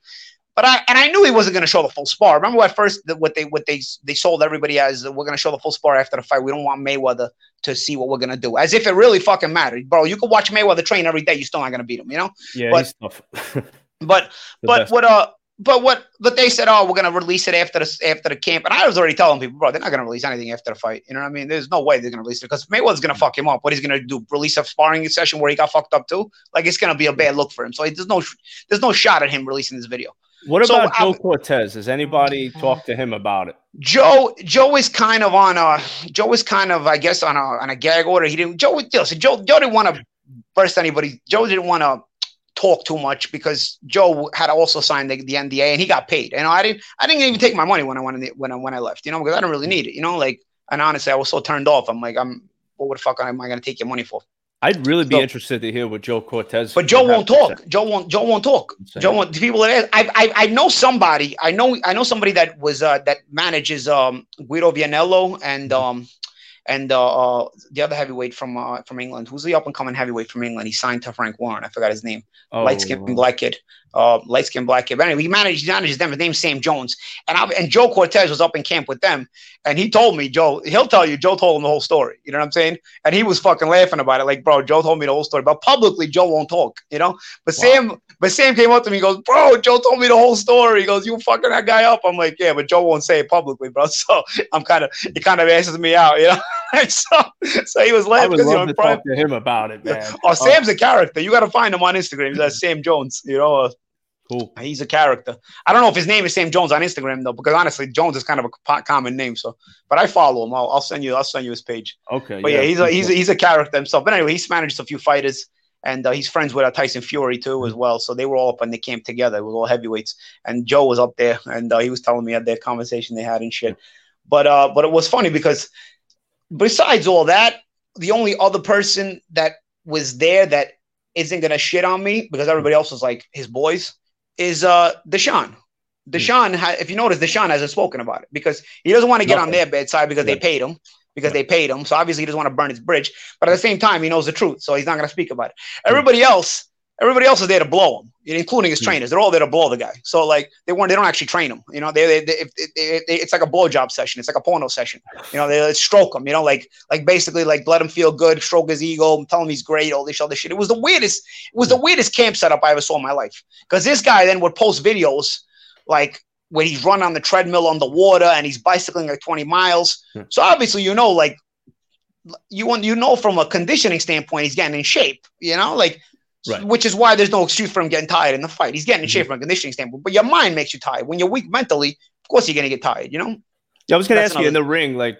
But I and I knew he wasn't going to show the full spar. Remember at first what they what they they sold everybody as we're going to show the full spar after the fight. We don't want Mayweather to see what we're going to do, as if it really fucking mattered, bro. You could watch Mayweather train every day, you're still not going to beat him, you know. Yeah, but, but but best. what uh but what but they said, oh, we're gonna release it after the after the camp, and I was already telling people, bro, they're not gonna release anything after the fight. You know what I mean? There's no way they're gonna release it because Mayweather's gonna fuck him up. What he's gonna do? Release a sparring session where he got fucked up too? Like it's gonna be a bad look for him. So there's no there's no shot at him releasing this video. What about so, Joe I, Cortez? Has anybody talked to him about it? Joe Joe is kind of on a Joe is kind of I guess on a on a gag order. He didn't Joe listen, Joe Joe didn't want to burst anybody. Joe didn't want to talk too much because Joe had also signed the, the NDA and he got paid. And I didn't I didn't even take my money when I went the, when I when I left, you know, because I didn't really need it, you know, like and honestly I was so turned off. I'm like, I'm what the fuck am I gonna take your money for? I'd really be so, interested to hear what Joe Cortez. But Joe won't talk. Joe won't. Joe won't talk. Joe won't. The people that I, I I know somebody. I know I know somebody that was uh, that manages um, Guido Vianello and mm-hmm. um, and uh, uh, the other heavyweight from uh, from England. Who's the up and coming heavyweight from England? He signed to Frank Warren. I forgot his name. Oh, Light skin black kid. Uh, light skin black kid. But anyway, he manages, he manages them. His name's Sam Jones. And I, and Joe Cortez was up in camp with them. And he told me, Joe, he'll tell you, Joe told him the whole story. You know what I'm saying? And he was fucking laughing about it. Like, bro, Joe told me the whole story. But publicly, Joe won't talk, you know? But wow. Sam, but Sam came up to me, he goes, Bro, Joe told me the whole story. He goes, You fucking that guy up. I'm like, Yeah, but Joe won't say it publicly, bro. So I'm kind of it kind of answers me out, you know. so so he was laughing. I would love you know, to talk to him about it, man. Oh, Sam's a character. You gotta find him on Instagram. He's like Sam Jones, you know. Uh, Cool. He's a character. I don't know if his name is Sam Jones on Instagram though, because honestly, Jones is kind of a common name. So, but I follow him. I'll, I'll send you. I'll send you his page. Okay. But yeah, yeah he's a he's a, he's a character himself. But anyway, he's managed a few fighters, and uh, he's friends with uh, Tyson Fury too as well. So they were all up in the camp together It was all heavyweights, and Joe was up there, and uh, he was telling me at their conversation they had and shit. But uh, but it was funny because besides all that, the only other person that was there that isn't gonna shit on me because everybody else was like his boys is uh Deshaun. Deshaun, ha- if you notice, Deshaun hasn't spoken about it because he doesn't want to get Nothing. on their bedside because yeah. they paid him because yeah. they paid him. So obviously he doesn't want to burn his bridge. But at the same time, he knows the truth, so he's not going to speak about it. Everybody else, everybody else is there to blow him. including his trainers. They're all there to blow the guy. So like they weren't, they don't actually train him. You know, they, they, they, they, it's like a blowjob session. It's like a porno session. You know, they, they stroke him. You know, like like basically like let him feel good, stroke his ego, tell him he's great, all this other shit. It was the weirdest. It was the weirdest camp setup I ever saw in my life. Because this guy then would post videos like when he's running on the treadmill on the water and he's bicycling like 20 miles. So obviously, you know, like you want you know from a conditioning standpoint, he's getting in shape. You know, like Right. Which is why there's no excuse for him getting tired in the fight. He's getting in shape mm-hmm. from a conditioning standpoint, but your mind makes you tired. When you're weak mentally, of course you're gonna get tired. You know. Yeah, I was gonna That's ask you in the ring, like,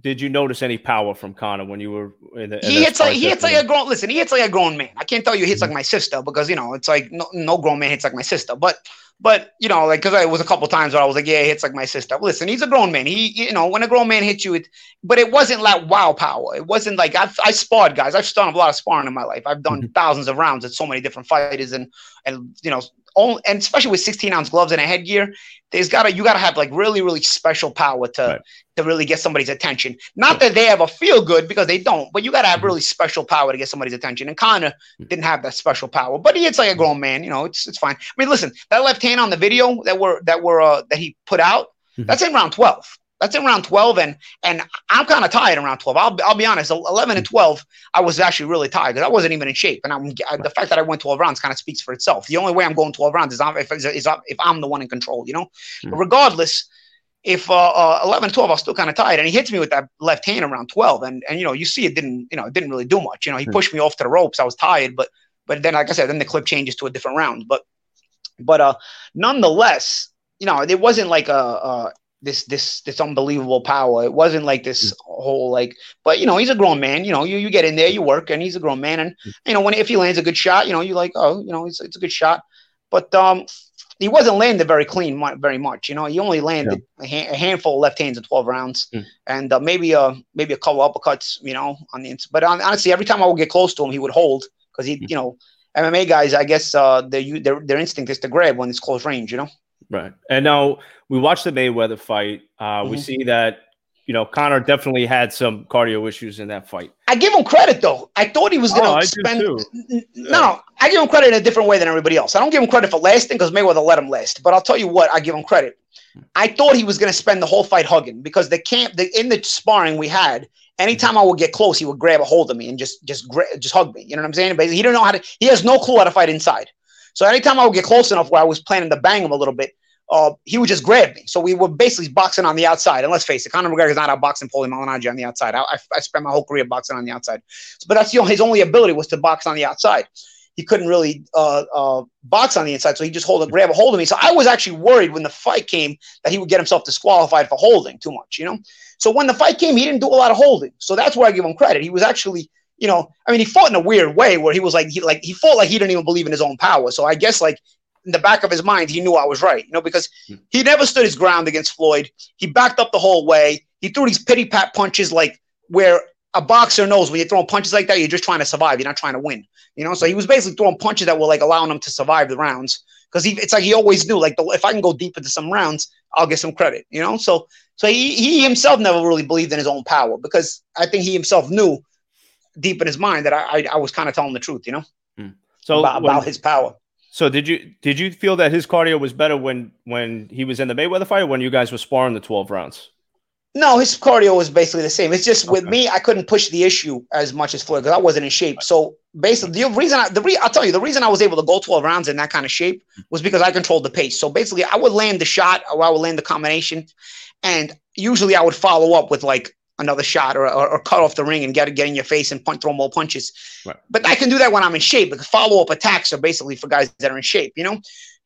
did you notice any power from Conor when you were in the? In he hits like he hits like a grown. Listen, he hits like a grown man. I can't tell you he hits mm-hmm. like my sister because you know it's like no, no grown man hits like my sister, but but you know, like, because I was a couple times where I was like, yeah, he hits like my sister. Listen, he's a grown man. He, you know, when a grown man hits you, it, but it wasn't like wow power. It wasn't like I've I sparred guys. I've done a lot of sparring in my life. I've done mm-hmm. thousands of rounds at so many different fighters, and and you know, only, and especially with 16 ounce gloves and a headgear, there's gotta you gotta have like really really special power to right. to really get somebody's attention. Not that they ever feel good because they don't, but you gotta have mm-hmm. really special power to get somebody's attention. And Conor mm-hmm. didn't have that special power, but he hits like a grown man. You know, it's it's fine. I mean, listen, that left hand on the video that were that were uh, that he put out, mm-hmm. that's in round 12. That's in round 12, and and I'm kind of tired in round 12. I'll, I'll be honest, 11 and 12, I was actually really tired because I wasn't even in shape. And I'm the fact that I went 12 rounds kind of speaks for itself. The only way I'm going 12 rounds is if, is, is if I'm the one in control, you know. Mm-hmm. regardless, if uh, uh, 11 12 i was still kind of tired and he hits me with that left hand around 12 and and you know you see it didn't you know it didn't really do much you know he mm-hmm. pushed me off to the ropes i was tired but but then like i said then the clip changes to a different round but but uh nonetheless you know it wasn't like a, a this this this unbelievable power. It wasn't like this mm. whole like, but you know, he's a grown man. You know, you you get in there, you work, and he's a grown man. And mm. you know, when if he lands a good shot, you know, you're like, oh, you know, it's it's a good shot. But um, he wasn't landing very clean, very much. You know, he only landed yeah. a, a, handful of left hands in twelve rounds, mm. and uh, maybe uh maybe a couple uppercuts. You know, on the but honestly, every time I would get close to him, he would hold because he, mm. you know, MMA guys, I guess uh, their their their instinct is to grab when it's close range. You know. Right. And now we watched the Mayweather fight. Uh, mm-hmm. We see that, you know, Conor definitely had some cardio issues in that fight. I give him credit, though. I thought he was going to oh, spend. No, I give him credit in a different way than everybody else. I don't give him credit for lasting because Mayweather let him last. But I'll tell you what, I give him credit. I thought he was going to spend the whole fight hugging because the camp, the, in the sparring we had, anytime I would get close, he would grab a hold of me and just just just hug me. You know what I'm saying? But he didn't know how to. He has no clue how to fight inside. So anytime I would get close enough where I was planning to bang him a little bit, uh, he would just grab me. So we were basically boxing on the outside. And let's face it, Conor McGregor is not out boxing Paulie Malignaggi on the outside. I, I, I, spent my whole career boxing on the outside. But that's you know, his only ability was to box on the outside. He couldn't really uh, uh, box on the inside, so he just hold a grab a hold of me. So I was actually worried when the fight came that he would get himself disqualified for holding too much, you know. So when the fight came, he didn't do a lot of holding. So that's where I give him credit. He was actually you know, I mean, he fought in a weird way where he was like, he like he fought like he didn't even believe in his own power. So I guess like in the back of his mind, he knew I was right, you know, because hmm. he never stood his ground against Floyd. He backed up the whole way. He threw these pity pat punches like where a boxer knows when you're throwing punches like that, you're just trying to survive. You're not trying to win, you know. So he was basically throwing punches that were like allowing him to survive the rounds because he it's like he always knew like the, if I can go deep into some rounds, I'll get some credit, you know. So so he he himself never really believed in his own power because I think he himself knew deep in his mind that I I, I was kind of telling the truth, you know. Hmm. So about, when, about his power. So did you did you feel that his cardio was better when when he was in the Mayweather fight, or when you guys were sparring the twelve rounds? No, his cardio was basically the same. It's just with me, I couldn't push the issue as much as Floyd because I wasn't in shape. So basically, the reason I, the re, I'll tell you the reason I was able to go twelve rounds in that kind of shape was because I controlled the pace. So basically, I would land the shot or I would land the combination, and usually I would follow up with like another shot or, or, or, cut off the ring and get get in your face and punch, throw more punches. Right. But I can do that when I'm in shape because follow up attacks are basically for guys that are in shape. You know,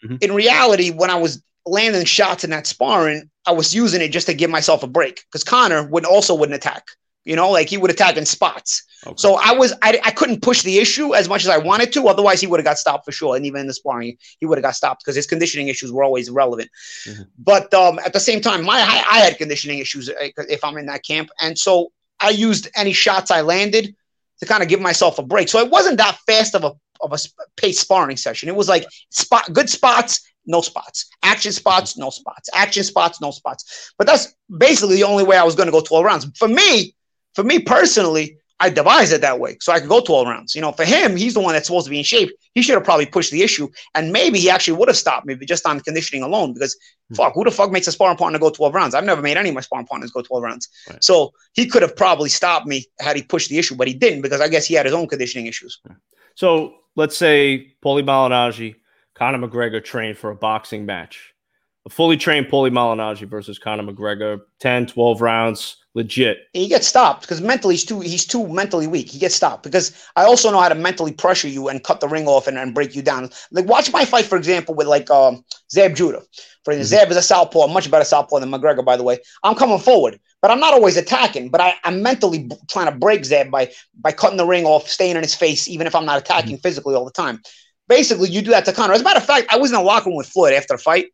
mm-hmm. in reality, when I was landing shots in that sparring, I was using it just to give myself a break because Conor would also wouldn't attack. You know, like he would attack in spots. Okay. So I was I, I couldn't push the issue as much as I wanted to. Otherwise, he would have got stopped for sure. And even in the sparring, he would have got stopped because his conditioning issues were always relevant. Mm-hmm. But um, at the same time, my I, I had conditioning issues uh, if I'm in that camp, and so I used any shots I landed to kind of give myself a break. So it wasn't that fast of a of a pace sparring session. It was like spot good spots, no spots, action spots, no spots, action spots, no spots. But that's basically the only way I was going to go 12 rounds. For me, for me personally, I devised it that way so I could go 12 rounds. You know, for him, he's the one that's supposed to be in shape. He should have probably pushed the issue, and maybe he actually would have stopped me, just on conditioning alone. Because mm-hmm. fuck, who the fuck makes a sparring partner go 12 rounds? I've never made any of my sparring partners go 12 rounds. Right. So he could have probably stopped me had he pushed the issue, but he didn't because I guess he had his own conditioning issues. So let's say Paulie Malignaggi, Conor McGregor trained for a boxing match. A fully trained Paulie Malignaggi versus Conor McGregor, 10, 12 rounds legit. He gets stopped because mentally he's too he's too mentally weak. He gets stopped because I also know how to mentally pressure you and cut the ring off and, and break you down. Like watch my fight, for example, with like um, Zab Judah. For mm-hmm. Zab is a southpaw, much better southpaw than McGregor, by the way. I'm coming forward, but I'm not always attacking. But I, I'm mentally trying to break Zab by by cutting the ring off, staying in his face, even if I'm not attacking mm-hmm. physically all the time. Basically, you do that to Conor. As a matter of fact, I was in a locker room with Floyd after the fight,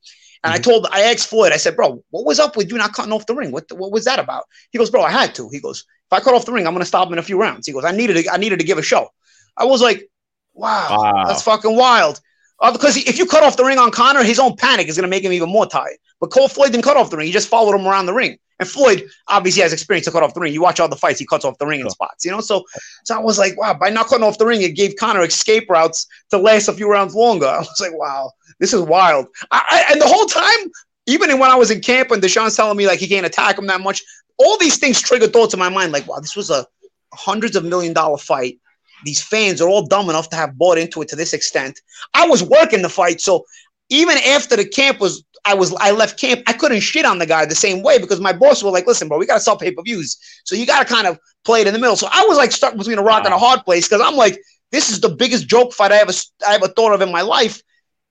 and I mm-hmm. told, I asked Floyd, I said, bro, what was up with you not cutting off the ring? What, what was that about? He goes, bro, I had to. He goes, if I cut off the ring, I'm going to stop him in a few rounds. He goes, I needed to, I needed to give a show. I was like, wow, wow. that's fucking wild. Uh, because if you cut off the ring on Conor, his own panic is going to make him even more tired. But Cole Floyd didn't cut off the ring. He just followed him around the ring. And Floyd obviously has experience to cut off the ring. You watch all the fights, he cuts off the ring in spots, you know? So so I was like, wow, by not cutting off the ring, it gave Conor escape routes to last a few rounds longer. I was like, wow, this is wild. I, I, and the whole time, even when I was in camp and Deshaun's telling me like he can't attack him that much, all these things trigger thoughts in my mind like, wow, this was a hundreds of million dollar fight. These fans are all dumb enough to have bought into it to this extent. I was working the fight, so even after the camp was I was I left camp, I couldn't shit on the guy the same way because my boss was like, listen, bro, we gotta sell pay-per-views. So you gotta kind of play it in the middle. So I was like stuck between a rock wow. and a hard place because I'm like, this is the biggest joke fight I ever I ever thought of in my life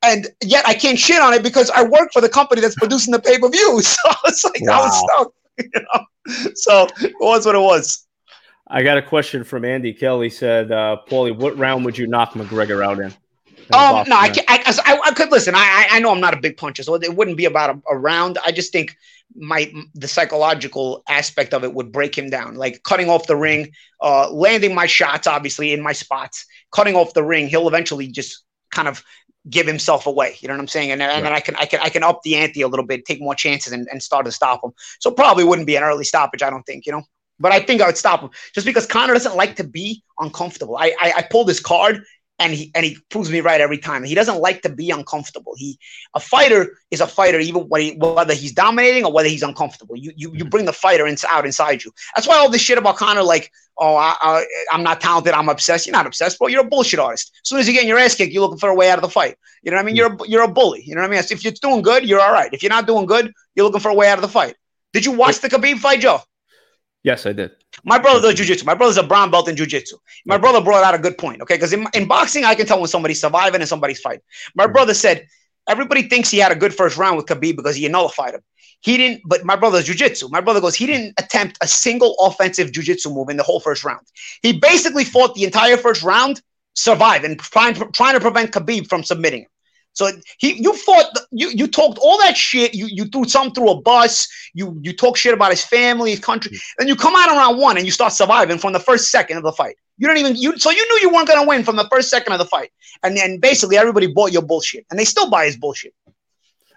and yet I can't shit on it because I work for the company that's producing the pay per view. So it's like wow. I was stuck. You know? So it was what it was. I got a question from Andy Kelly. Said, uh, Paulie, what round would you knock McGregor out in? Um, no, I, I, I, I, could listen. I, I know I'm not a big puncher, so it wouldn't be about a, a, round. I just think my the psychological aspect of it would break him down, like cutting off the ring, uh, landing my shots, obviously in my spots, cutting off the ring. He'll eventually just kind of give himself away. You know what I'm saying? And, and right. then I can I can I can up the ante a little bit, take more chances, and, and start to stop him. So probably wouldn't be an early stoppage. I don't think. You know. But I think I would stop him just because Conor doesn't like to be uncomfortable. I, I, I pulled his card and he and he proves me right every time. He doesn't like to be uncomfortable. He a fighter is a fighter even he, whether he's dominating or whether he's uncomfortable. You you, you mm-hmm. bring the fighter in, out inside you. That's why all this shit about Conor, like oh I, am not talented, I'm obsessed. You're not obsessed, bro. You're a bullshit artist. As soon as you get in your ass kicked, you're looking for a way out of the fight. You know what I mean? Mm-hmm. You're a, you're a bully. You know what I mean? If you're doing good, you're all right. If you're not doing good, you're looking for a way out of the fight. Did you watch the Khabib fight, Joe? Yes, I did. My brother does jujitsu. My brother's a brown belt in jujitsu. My brother brought out a good point, okay? Because in, in boxing, I can tell when somebody's surviving and somebody's fighting. My mm-hmm. brother said everybody thinks he had a good first round with Khabib because he nullified him. He didn't, but my brother's jujitsu. My brother goes, he didn't attempt a single offensive jujitsu move in the whole first round. He basically fought the entire first round, survived, and trying, trying to prevent Khabib from submitting him. So he, you fought, you you talked all that shit. You you threw some through a bus. You you talk shit about his family, his country. Mm-hmm. and you come out around one and you start surviving from the first second of the fight. You don't even you. So you knew you weren't gonna win from the first second of the fight. And then basically everybody bought your bullshit, and they still buy his bullshit.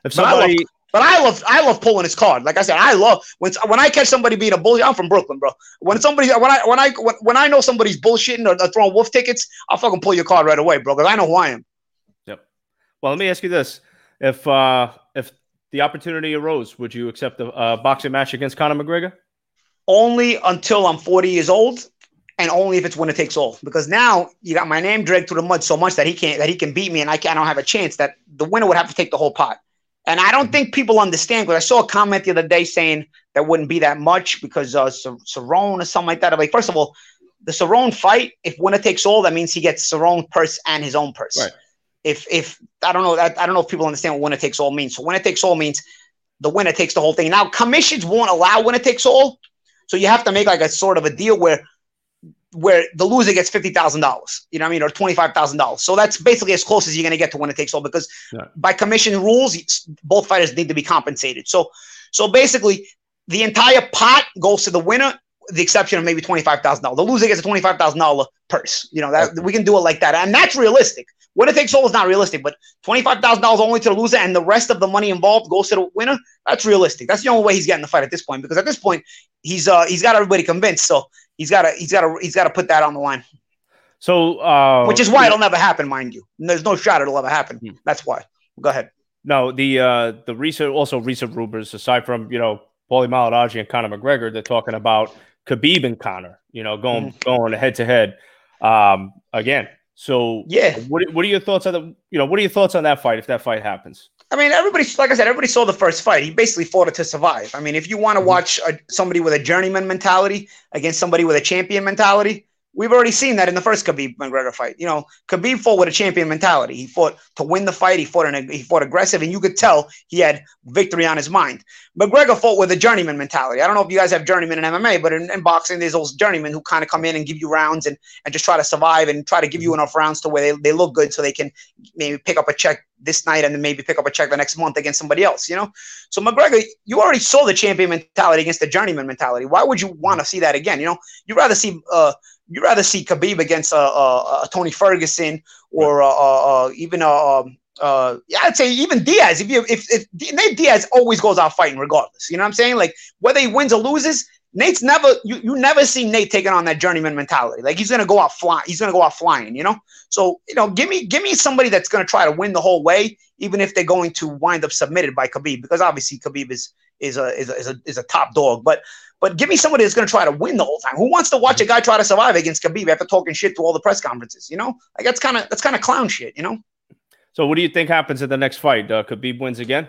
If somebody. But I love, I love pulling his card. Like I said, I love when when I catch somebody being a bully. I'm from Brooklyn, bro. When somebody, when I, when I, when, when I know somebody's bullshitting or, or throwing wolf tickets, I'll fucking pull your card right away, bro. Because I know who I am. Well, let me ask you this: if uh, if the opportunity arose, would you accept a, a boxing match against Conor McGregor? Only until I'm 40 years old, and only if it's winner takes all. Because now you got my name dragged through the mud so much that he can't that he can beat me, and I, can't, I don't have a chance. That the winner would have to take the whole pot. And I don't mm-hmm. think people understand because I saw a comment the other day saying that wouldn't be that much because uh, Cerrone or something like that. I'm like, first of all, the Cerrone fight, if winner takes all, that means he gets Cerrone purse and his own purse. Right if if I don't know I, I don't know if people understand what winner takes all means. So winner takes all means the winner takes the whole thing. Now commissions won't allow winner takes all, so you have to make like a sort of a deal where where the loser gets fifty thousand dollars, you know what I mean, or twenty five thousand dollars. So that's basically as close as you're going to get to winner takes all because yeah. by commission rules, both fighters need to be compensated. So so basically, the entire pot goes to the winner, the exception of maybe twenty five thousand dollars. The loser gets a twenty five thousand dollar purse. You know that we can do it like that, and that's realistic. What Winner takes all is not realistic, but twenty five thousand dollars only to the loser, and the rest of the money involved goes to the winner. That's realistic. That's the only way he's getting the fight at this point, because at this point he's uh he's got everybody convinced. So he's got to he's got to he's got to put that on the line. So uh, which is why it'll never happen, mind you. There's no shot it'll ever happen. Hmm. That's why. Go ahead. No, the uh the recent also recent rumors aside from you know Paulie Malignaggi and Conor McGregor, they're talking about Khabib and Conor, you know, going mm. going head to head. Um, again, so yeah, what what are your thoughts on the you know what are your thoughts on that fight if that fight happens? I mean, everybody, like I said, everybody saw the first fight. He basically fought it to survive. I mean, if you want to mm-hmm. watch a, somebody with a journeyman mentality against somebody with a champion mentality, We've already seen that in the first Khabib McGregor fight. You know, Khabib fought with a champion mentality. He fought to win the fight. He fought in a, he fought aggressive, and you could tell he had victory on his mind. McGregor fought with a journeyman mentality. I don't know if you guys have journeyman in MMA, but in, in boxing, there's those journeymen who kind of come in and give you rounds and, and just try to survive and try to give you enough rounds to where they, they look good so they can maybe pick up a check this night and then maybe pick up a check the next month against somebody else, you know? So McGregor, you already saw the champion mentality against the journeyman mentality. Why would you want to see that again? You know, you'd rather see uh, you'd rather see Khabib against a uh, uh, uh, Tony Ferguson or even a um, uh, yeah, I'd say even Diaz. If you if, if Nate Diaz always goes out fighting regardless, you know what I'm saying? Like whether he wins or loses, Nate's never you, you never see Nate taking on that journeyman mentality. Like he's gonna go out flying. He's gonna go out flying. You know. So you know, give me give me somebody that's gonna try to win the whole way, even if they're going to wind up submitted by Khabib, because obviously Khabib is is a is a is a, is a top dog. But but give me somebody that's going to try to win the whole time. Who wants to watch a guy try to survive against Khabib after talking shit to all the press conferences? You know, like that's kind of that's kind of clown shit. You know. So what do you think happens in the next fight? Uh, Khabib wins again?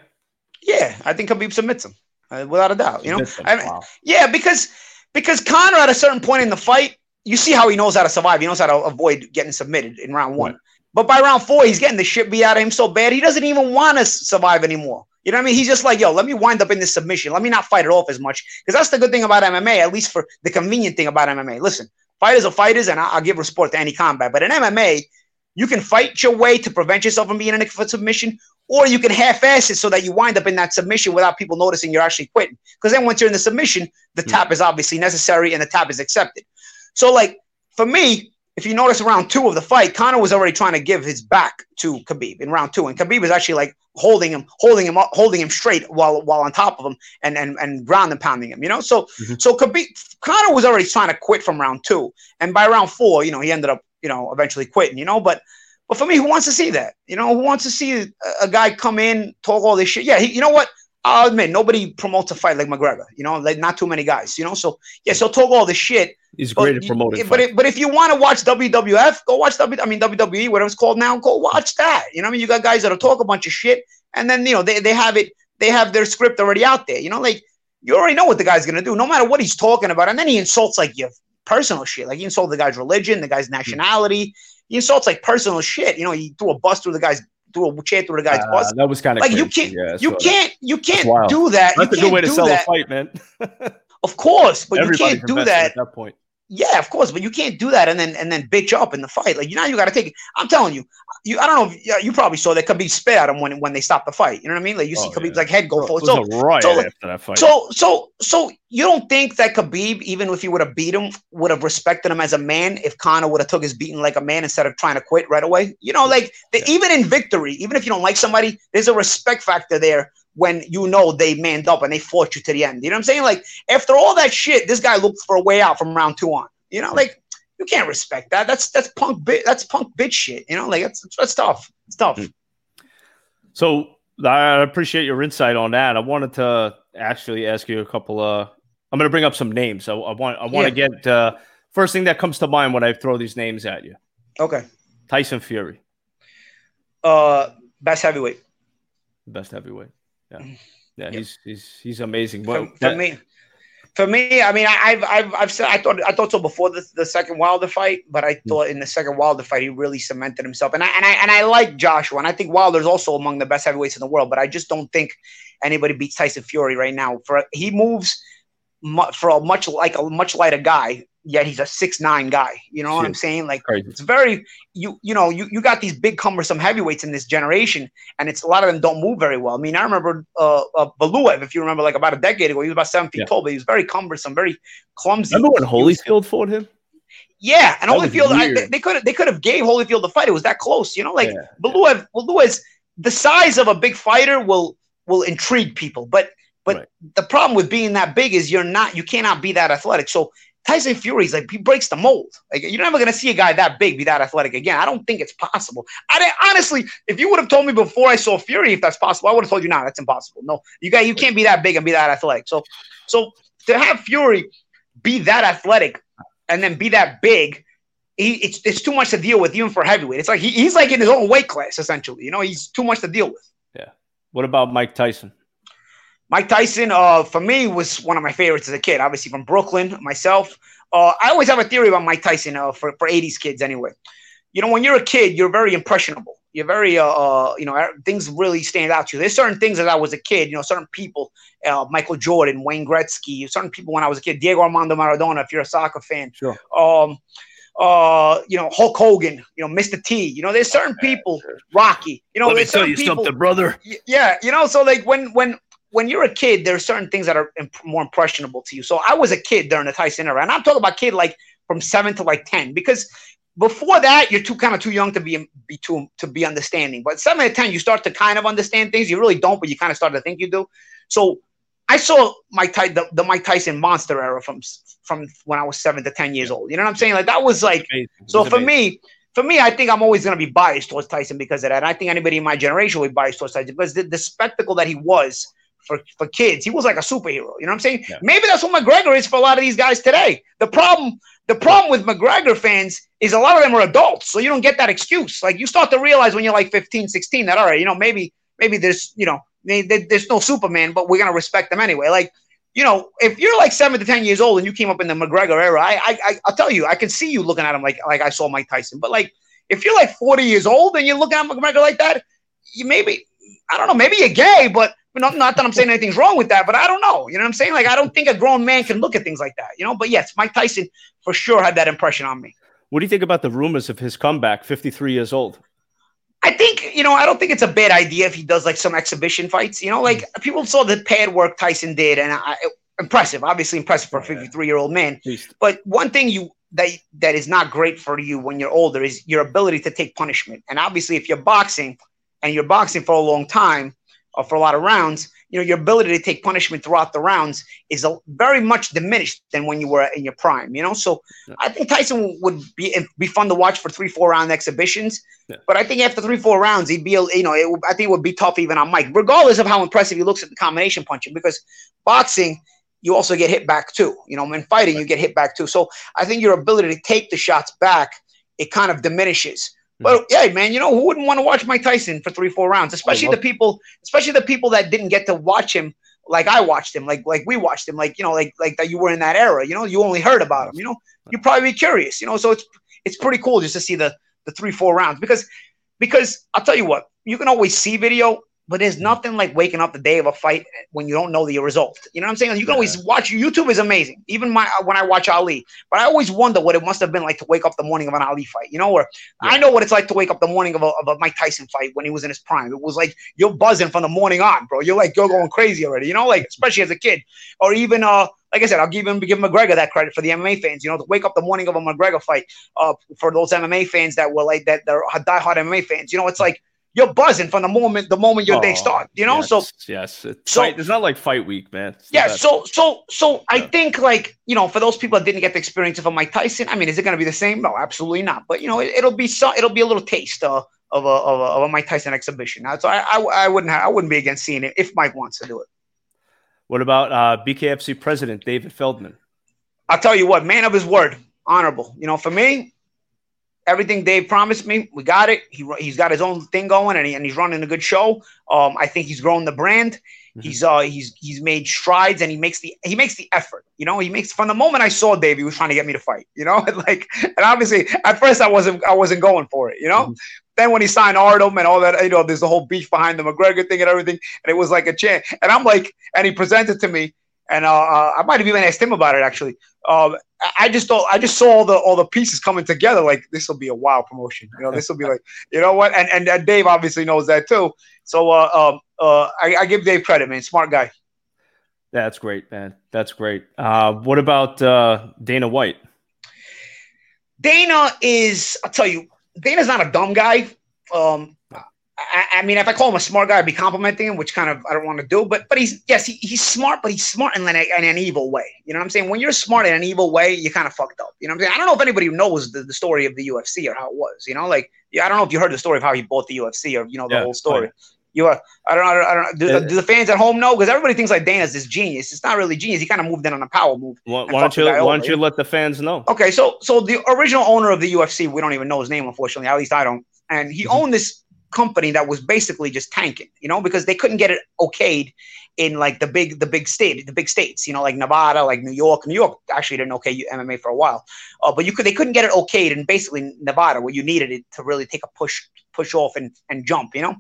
Yeah, I think Khabib submits him uh, without a doubt. You know, I mean, wow. yeah, because because Conor at a certain point in the fight, you see how he knows how to survive. He knows how to avoid getting submitted in round one. Right. But by round four, he's getting the shit beat out of him so bad he doesn't even want to survive anymore. You know what I mean? He's just like, yo, let me wind up in this submission. Let me not fight it off as much. Because that's the good thing about MMA, at least for the convenient thing about MMA. Listen, fighters are fighters, and I'll, give respect to any combat. But in MMA, you can fight your way to prevent yourself from being in a submission, or you can half-ass it so that you wind up in that submission without people noticing you're actually quitting. Because then once you're in the submission, the tap mm. is obviously necessary and the tap is accepted. So, like for me, if you notice around two of the fight, Conor was already trying to give his back to Khabib in round two, and Khabib was actually like holding him, holding him, holding him straight while while on top of him and and and ground and pounding him. You know, so mm-hmm. so Khabib Conor was already trying to quit from round two, and by round four, you know, he ended up you know eventually quitting. You know, but but for me, who wants to see that? You know, who wants to see a, a guy come in talk all this shit? Yeah, he, you know what? Oh, I'll admit nobody promotes a fight like McGregor. You know, like not too many guys. You know, so yeah, so talk all this shit. He's great at promoting. But if, but if you want to watch WWF, go watch W. I mean WWE, whatever it's called now. Go watch that. You know, I mean, you got guys that'll talk a bunch of shit, and then you know they, they have it. They have their script already out there. You know, like you already know what the guy's gonna do, no matter what he's talking about. And then he insults like your personal shit. Like he insults the guy's religion, the guy's nationality. He insults like personal shit. You know, he threw a bus through the guy's threw a chair through the guy's uh, bus. That was kind of like crazy. you can't yeah, you can't you can't do that. That's you a good way to sell that. a fight, man. of course, but Everybody you can't do that at that point. Yeah, of course, but you can't do that and then and then bitch up in the fight. Like you know, you got to take it. I'm telling you, you. I don't know. If, yeah, you probably saw that Khabib spit at him when when they stopped the fight. You know what I mean? Like you see oh, Khabib's yeah. like head go forward. So, right so, after that fight. So so so you don't think that Khabib, even if he would have beat him, would have respected him as a man if Conor would have took his beating like a man instead of trying to quit right away? You know, like the, yeah. even in victory, even if you don't like somebody, there's a respect factor there when you know they manned up and they fought you to the end. You know what I'm saying? Like after all that shit, this guy looked for a way out from round two on. You know, like you can't respect that. That's that's punk bit. That's punk bitch shit. You know, like that's that's tough. It's tough. Hmm. So I appreciate your insight on that. I wanted to actually ask you a couple of. I'm going to bring up some names. So I want I want yeah. to get uh, first thing that comes to mind when I throw these names at you. Okay. Tyson Fury. Uh, best heavyweight. Best heavyweight. Yeah. Yeah, yep. he's he's he's amazing. For, for that, me, for me, I mean, I've I've I've said I thought I thought so before the, the second Wilder fight, but I hmm. thought in the second Wilder fight he really cemented himself. And I and I and I like Joshua, and I think Wilder's also among the best heavyweights in the world. But I just don't think anybody beats Tyson Fury right now. For he moves for a much like a much lighter guy yet he's a six nine guy. You know what I'm saying? Like Crazy. it's very you you know you, you got these big cumbersome heavyweights in this generation, and it's a lot of them don't move very well. I mean, I remember uh, uh Valuev, if you remember, like about a decade ago, he was about seven feet yeah. tall, but he was very cumbersome, very clumsy. Remember when Holyfield fought him? Yeah, and Holyfield, I, they could have they could have gave Holyfield the fight. It was that close, you know. Like yeah. Valuev, Valuev the size of a big fighter will will intrigue people, but but right. the problem with being that big is you're not you cannot be that athletic. So Tyson Fury's like he breaks the mold. Like you're never gonna see a guy that big be that athletic again. I don't think it's possible. I honestly, if you would have told me before I saw Fury if that's possible, I would have told you, nah, that's impossible. No, you got you can't be that big and be that athletic. So so to have Fury be that athletic and then be that big, he, it's it's too much to deal with even for heavyweight. It's like he, he's like in his own weight class essentially. You know, he's too much to deal with. Yeah. What about Mike Tyson? Mike Tyson, uh, for me, was one of my favorites as a kid. Obviously from Brooklyn, myself. Uh, I always have a theory about Mike Tyson uh, for for '80s kids anyway. You know, when you're a kid, you're very impressionable. You're very, uh, uh you know, er, things really stand out to you. There's certain things as I was a kid, you know, certain people, uh, Michael Jordan, Wayne Gretzky, certain people when I was a kid, Diego Armando Maradona, if you're a soccer fan. Sure. Um, uh, you know, Hulk Hogan, you know, Mr. T. You know, there's certain people, Rocky. You know, let me tell you people, something, brother. Yeah, you know, so like when when when you're a kid, there are certain things that are imp- more impressionable to you. So I was a kid during the Tyson era, and I'm talking about kid like from seven to like ten, because before that you're too kind of too young to be be too to be understanding. But seven to ten, you start to kind of understand things. You really don't, but you kind of start to think you do. So I saw Mike Ty- the, the Mike Tyson monster era from from when I was seven to ten years old. You know what I'm saying? Like that was like so for me for me, I think I'm always going to be biased towards Tyson because of that. And I think anybody in my generation will be biased towards Tyson because the, the spectacle that he was for, for kids. He was like a superhero. You know what I'm saying? Yeah. Maybe that's what McGregor is for a lot of these guys today. The problem, the problem with McGregor fans is a lot of them are adults, so you don't get that excuse. Like you start to realize when you're like 15, 16 that all right, you know, maybe maybe there's you know there's no Superman, but we're gonna respect them anyway. Like you know, if you're like seven to ten years old and you came up in the McGregor era, I I I'll tell you, I can see you looking at him like like I saw Mike Tyson. But like if you're like 40 years old and you're looking at McGregor like that, you maybe I don't know, maybe you're gay, but not, not that I'm saying anything's wrong with that, but I don't know. You know what I'm saying? Like, I don't think a grown man can look at things like that, you know? But yes, Mike Tyson for sure had that impression on me. What do you think about the rumors of his comeback, 53 years old? I think, you know, I don't think it's a bad idea if he does like some exhibition fights. You know, like people saw the pad work Tyson did, and I, impressive, obviously impressive for a 53 year old man. But one thing you that that is not great for you when you're older is your ability to take punishment. And obviously, if you're boxing and you're boxing for a long time, uh, for a lot of rounds, you know, your ability to take punishment throughout the rounds is a, very much diminished than when you were in your prime, you know? So yeah. I think Tyson would be be fun to watch for three, four round exhibitions. Yeah. But I think after three, four rounds, he'd be, you know, it, I think it would be tough even on Mike, regardless of how impressive he looks at the combination punching, because boxing, you also get hit back too. You know, in fighting, you get hit back too. So I think your ability to take the shots back, it kind of diminishes. Mm-hmm. But yeah, man, you know who wouldn't want to watch Mike Tyson for three, four rounds? Especially the people, especially the people that didn't get to watch him like I watched him, like like we watched him, like you know, like like that you were in that era. You know, you only heard about him. You know, you probably be curious. You know, so it's it's pretty cool just to see the the three, four rounds because because I'll tell you what, you can always see video, but there's nothing like waking up the day of a fight when you don't know the result. You know what I'm saying? You can yeah. always watch YouTube is amazing. Even my when I watch Ali, but I always wonder what it must have been like to wake up the morning of an Ali fight. You know, or yeah. I know what it's like to wake up the morning of a, of a Mike Tyson fight when he was in his prime. It was like you're buzzing from the morning on, bro. You're like you're going crazy already. You know, like especially as a kid, or even uh like I said, I'll give him give McGregor that credit for the MMA fans. You know, to wake up the morning of a McGregor fight, uh, for those MMA fans that were like that, they're diehard MMA fans. You know, it's like you're buzzing from the moment the moment your oh, day starts. You know, yes, so yes, it's, so, fight, it's not like fight week, man. It's yeah, so so so yeah. I think like you know for those people that didn't get the experience of a Mike Tyson, I mean, is it going to be the same? No, absolutely not. But you know, it, will be so it'll be a little taste uh, of a, of a of a Mike Tyson exhibition. So I I, I wouldn't have, I wouldn't be against seeing it if Mike wants to do it. What about uh, BKFC president David Feldman? I'll tell you what, man of his word, honorable. You know, for me, everything Dave promised me, we got it. He he's got his own thing going, and, he, and he's running a good show. Um, I think he's grown the brand. Mm-hmm. He's uh he's he's made strides, and he makes the he makes the effort. You know, he makes from the moment I saw Dave, he was trying to get me to fight. You know, like and obviously at first I wasn't I wasn't going for it. You know. Mm-hmm. Then when he signed Artem and all that, you know, there's a whole beef behind the McGregor thing and everything, and it was like a chant. And I'm like, and he presented to me, and uh, uh, I might have even asked him about it actually. Um, I just thought I just saw all the all the pieces coming together. Like this will be a wild promotion. You know, this will be like you know what, and, and and Dave obviously knows that too. So uh, um, uh, I, I give Dave credit, man. Smart guy. That's great, man. That's great. Uh, what about uh, Dana White? Dana is, I'll tell you, Dana's not a dumb guy. Um, I, I, mean, if I call him a smart guy, I'd be complimenting him, which kind of I don't want to do. But but he's yes, he, he's smart, but he's smart in, an, in an evil way. You know what I'm saying? When you're smart in an evil way, you kind of fucked up. You know what I'm saying? I don't know if anybody knows the, the story of the UFC or how it was. You know, like yeah, I don't know if you heard the story of how he bought the UFC or you know the yeah, whole story. You are, I don't know. I don't. Do, do, the fans at home know? Because everybody thinks like Dana's this genius. It's not really genius. He kind of moved in on a power move. Why, why don't you? Why don't you let the fans know? Okay, so so the original owner of the UFC, we don't even know his name, unfortunately. At least I don't. And he mm-hmm. owned this company that was basically just tanking, you know, because they couldn't get it okayed in like the big the big state the big states, you know, like Nevada, like New York. New York actually didn't okay MMA for a while, uh, but you could they couldn't get it okayed in basically Nevada where you needed it to really take a push push off and and jump, you know.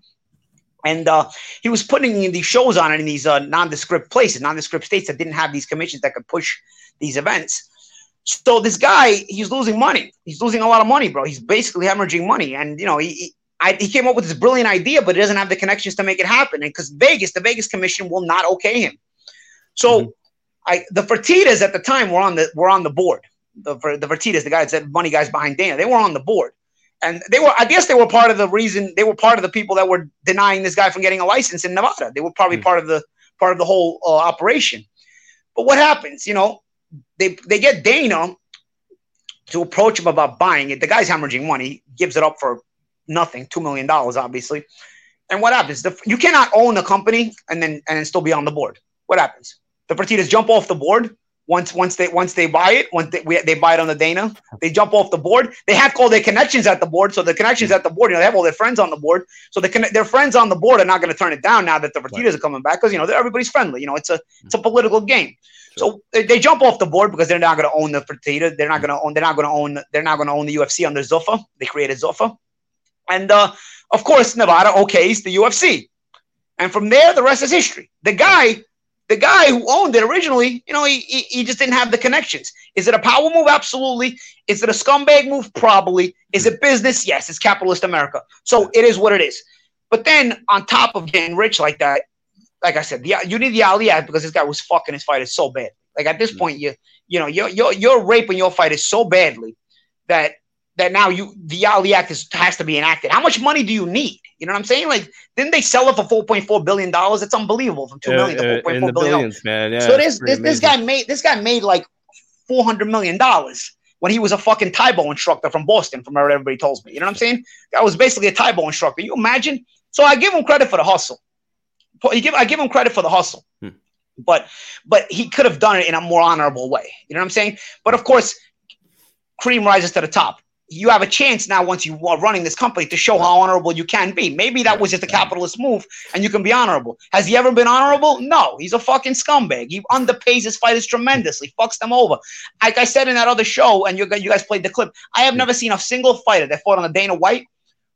And uh, he was putting these shows on it in these uh, nondescript places, nondescript states that didn't have these commissions that could push these events. So this guy, he's losing money. He's losing a lot of money, bro. He's basically hemorrhaging money, and you know, he, I, he came up with this brilliant idea, but he doesn't have the connections to make it happen. And because Vegas, the Vegas Commission will not okay him. So, mm-hmm. I the Fertitas at the time were on the were on the board. The the Fertitas, the guys that money guys behind Dana, they were on the board, and they were. I guess they were part of the reason. They were part of the people that were denying this guy from getting a license in Nevada. They were probably mm-hmm. part of the part of the whole uh, operation. But what happens? You know, they they get Dana to approach him about buying it. The guy's hemorrhaging money, gives it up for nothing, two million dollars, obviously. And what happens? The, you cannot own a company and then and then still be on the board. What happens? The Fertitas jump off the board once once they once they buy it. Once they, we, they buy it on the Dana, they jump off the board. They have all their connections at the board. So the connections at the board, you know, they have all their friends on the board. So the their friends on the board are not going to turn it down now that the Fertitas right. are coming back because you know everybody's friendly. You know, it's a mm. it's a political game. So they, they jump off the board because they're not going to own the Fertitas. They're not mm. going to own. They're not going to own. They're not going to own the UFC under Zuffa. They created Zuffa. And uh, of course, Nevada okays the UFC. And from there, the rest is history. The guy, the guy who owned it originally, you know, he, he, he just didn't have the connections. Is it a power move? Absolutely. Is it a scumbag move? Probably. Is it business? Yes, it's capitalist America. So it is what it is. But then on top of getting rich like that, like I said, the, you need the Ali Act because this guy was fucking his fighters so bad. Like at this mm. point, you you know, you're, you're, you're raping your fighters so badly that that now you the Ali Act is, has to be enacted. How much money do you need? You know what I'm saying? Like, didn't they sell it for 4.4 billion dollars? It's unbelievable from two million to 4.4 billion. Billions, man. Yeah, so this this, this guy made this guy made like 400 million dollars when he was a fucking Tae Bo instructor from Boston, from what everybody tells me. You know what I'm saying? That was basically a Tae Bo instructor. You imagine? So I give him credit for the hustle. I give I give him credit for the hustle. Hmm. But but he could have done it in a more honorable way. You know what I'm saying? But of course, cream rises to the top you have a chance now once you are running this company to show how honorable you can be. Maybe that was just a capitalist move and you can be honorable. Has he ever been honorable? No, he's a fucking scumbag. He underpays his fighters tremendously, fucks them over. Like I said in that other show, and you, you guys played the clip, I have never seen a single fighter that fought on the Dana White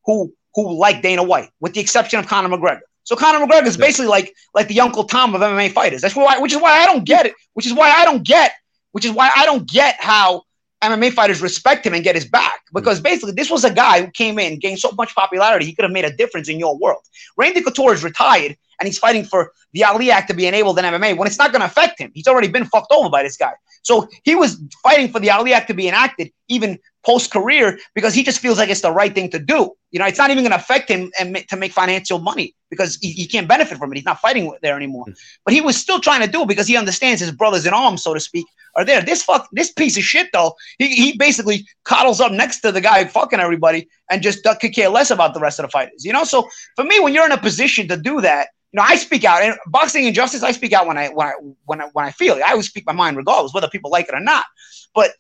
who who liked Dana White, with the exception of Conor McGregor. So Conor McGregor is basically like like the Uncle Tom of MMA fighters. That's why, which is why I don't get it. Which is why I don't get. Which is why I don't get how MMA fighters respect him and get his back mm. because basically this was a guy who came in, gained so much popularity, he could have made a difference in your world. Randy Couture is retired and he's fighting for the Ali Act to be enabled in MMA when it's not going to affect him. He's already been fucked over by this guy. So he was fighting for the Ali Act to be enacted even post career because he just feels like it's the right thing to do. You know, it's not even going to affect him and to make financial money because he, he, can't benefit from it. He's not fighting there anymore. Hmm. But he was still trying to do it because he understands his brothers in arms, so to speak, are there. This fuck, this piece of shit though, he, he basically coddles up next to the guy fucking everybody and just could care less about the rest of the fighters. You know, so for me, when you're in a position to do that, you know, I speak out. And boxing injustice, I speak out when I when I when I, when I feel it. I always speak my mind regardless, whether people like it or not. But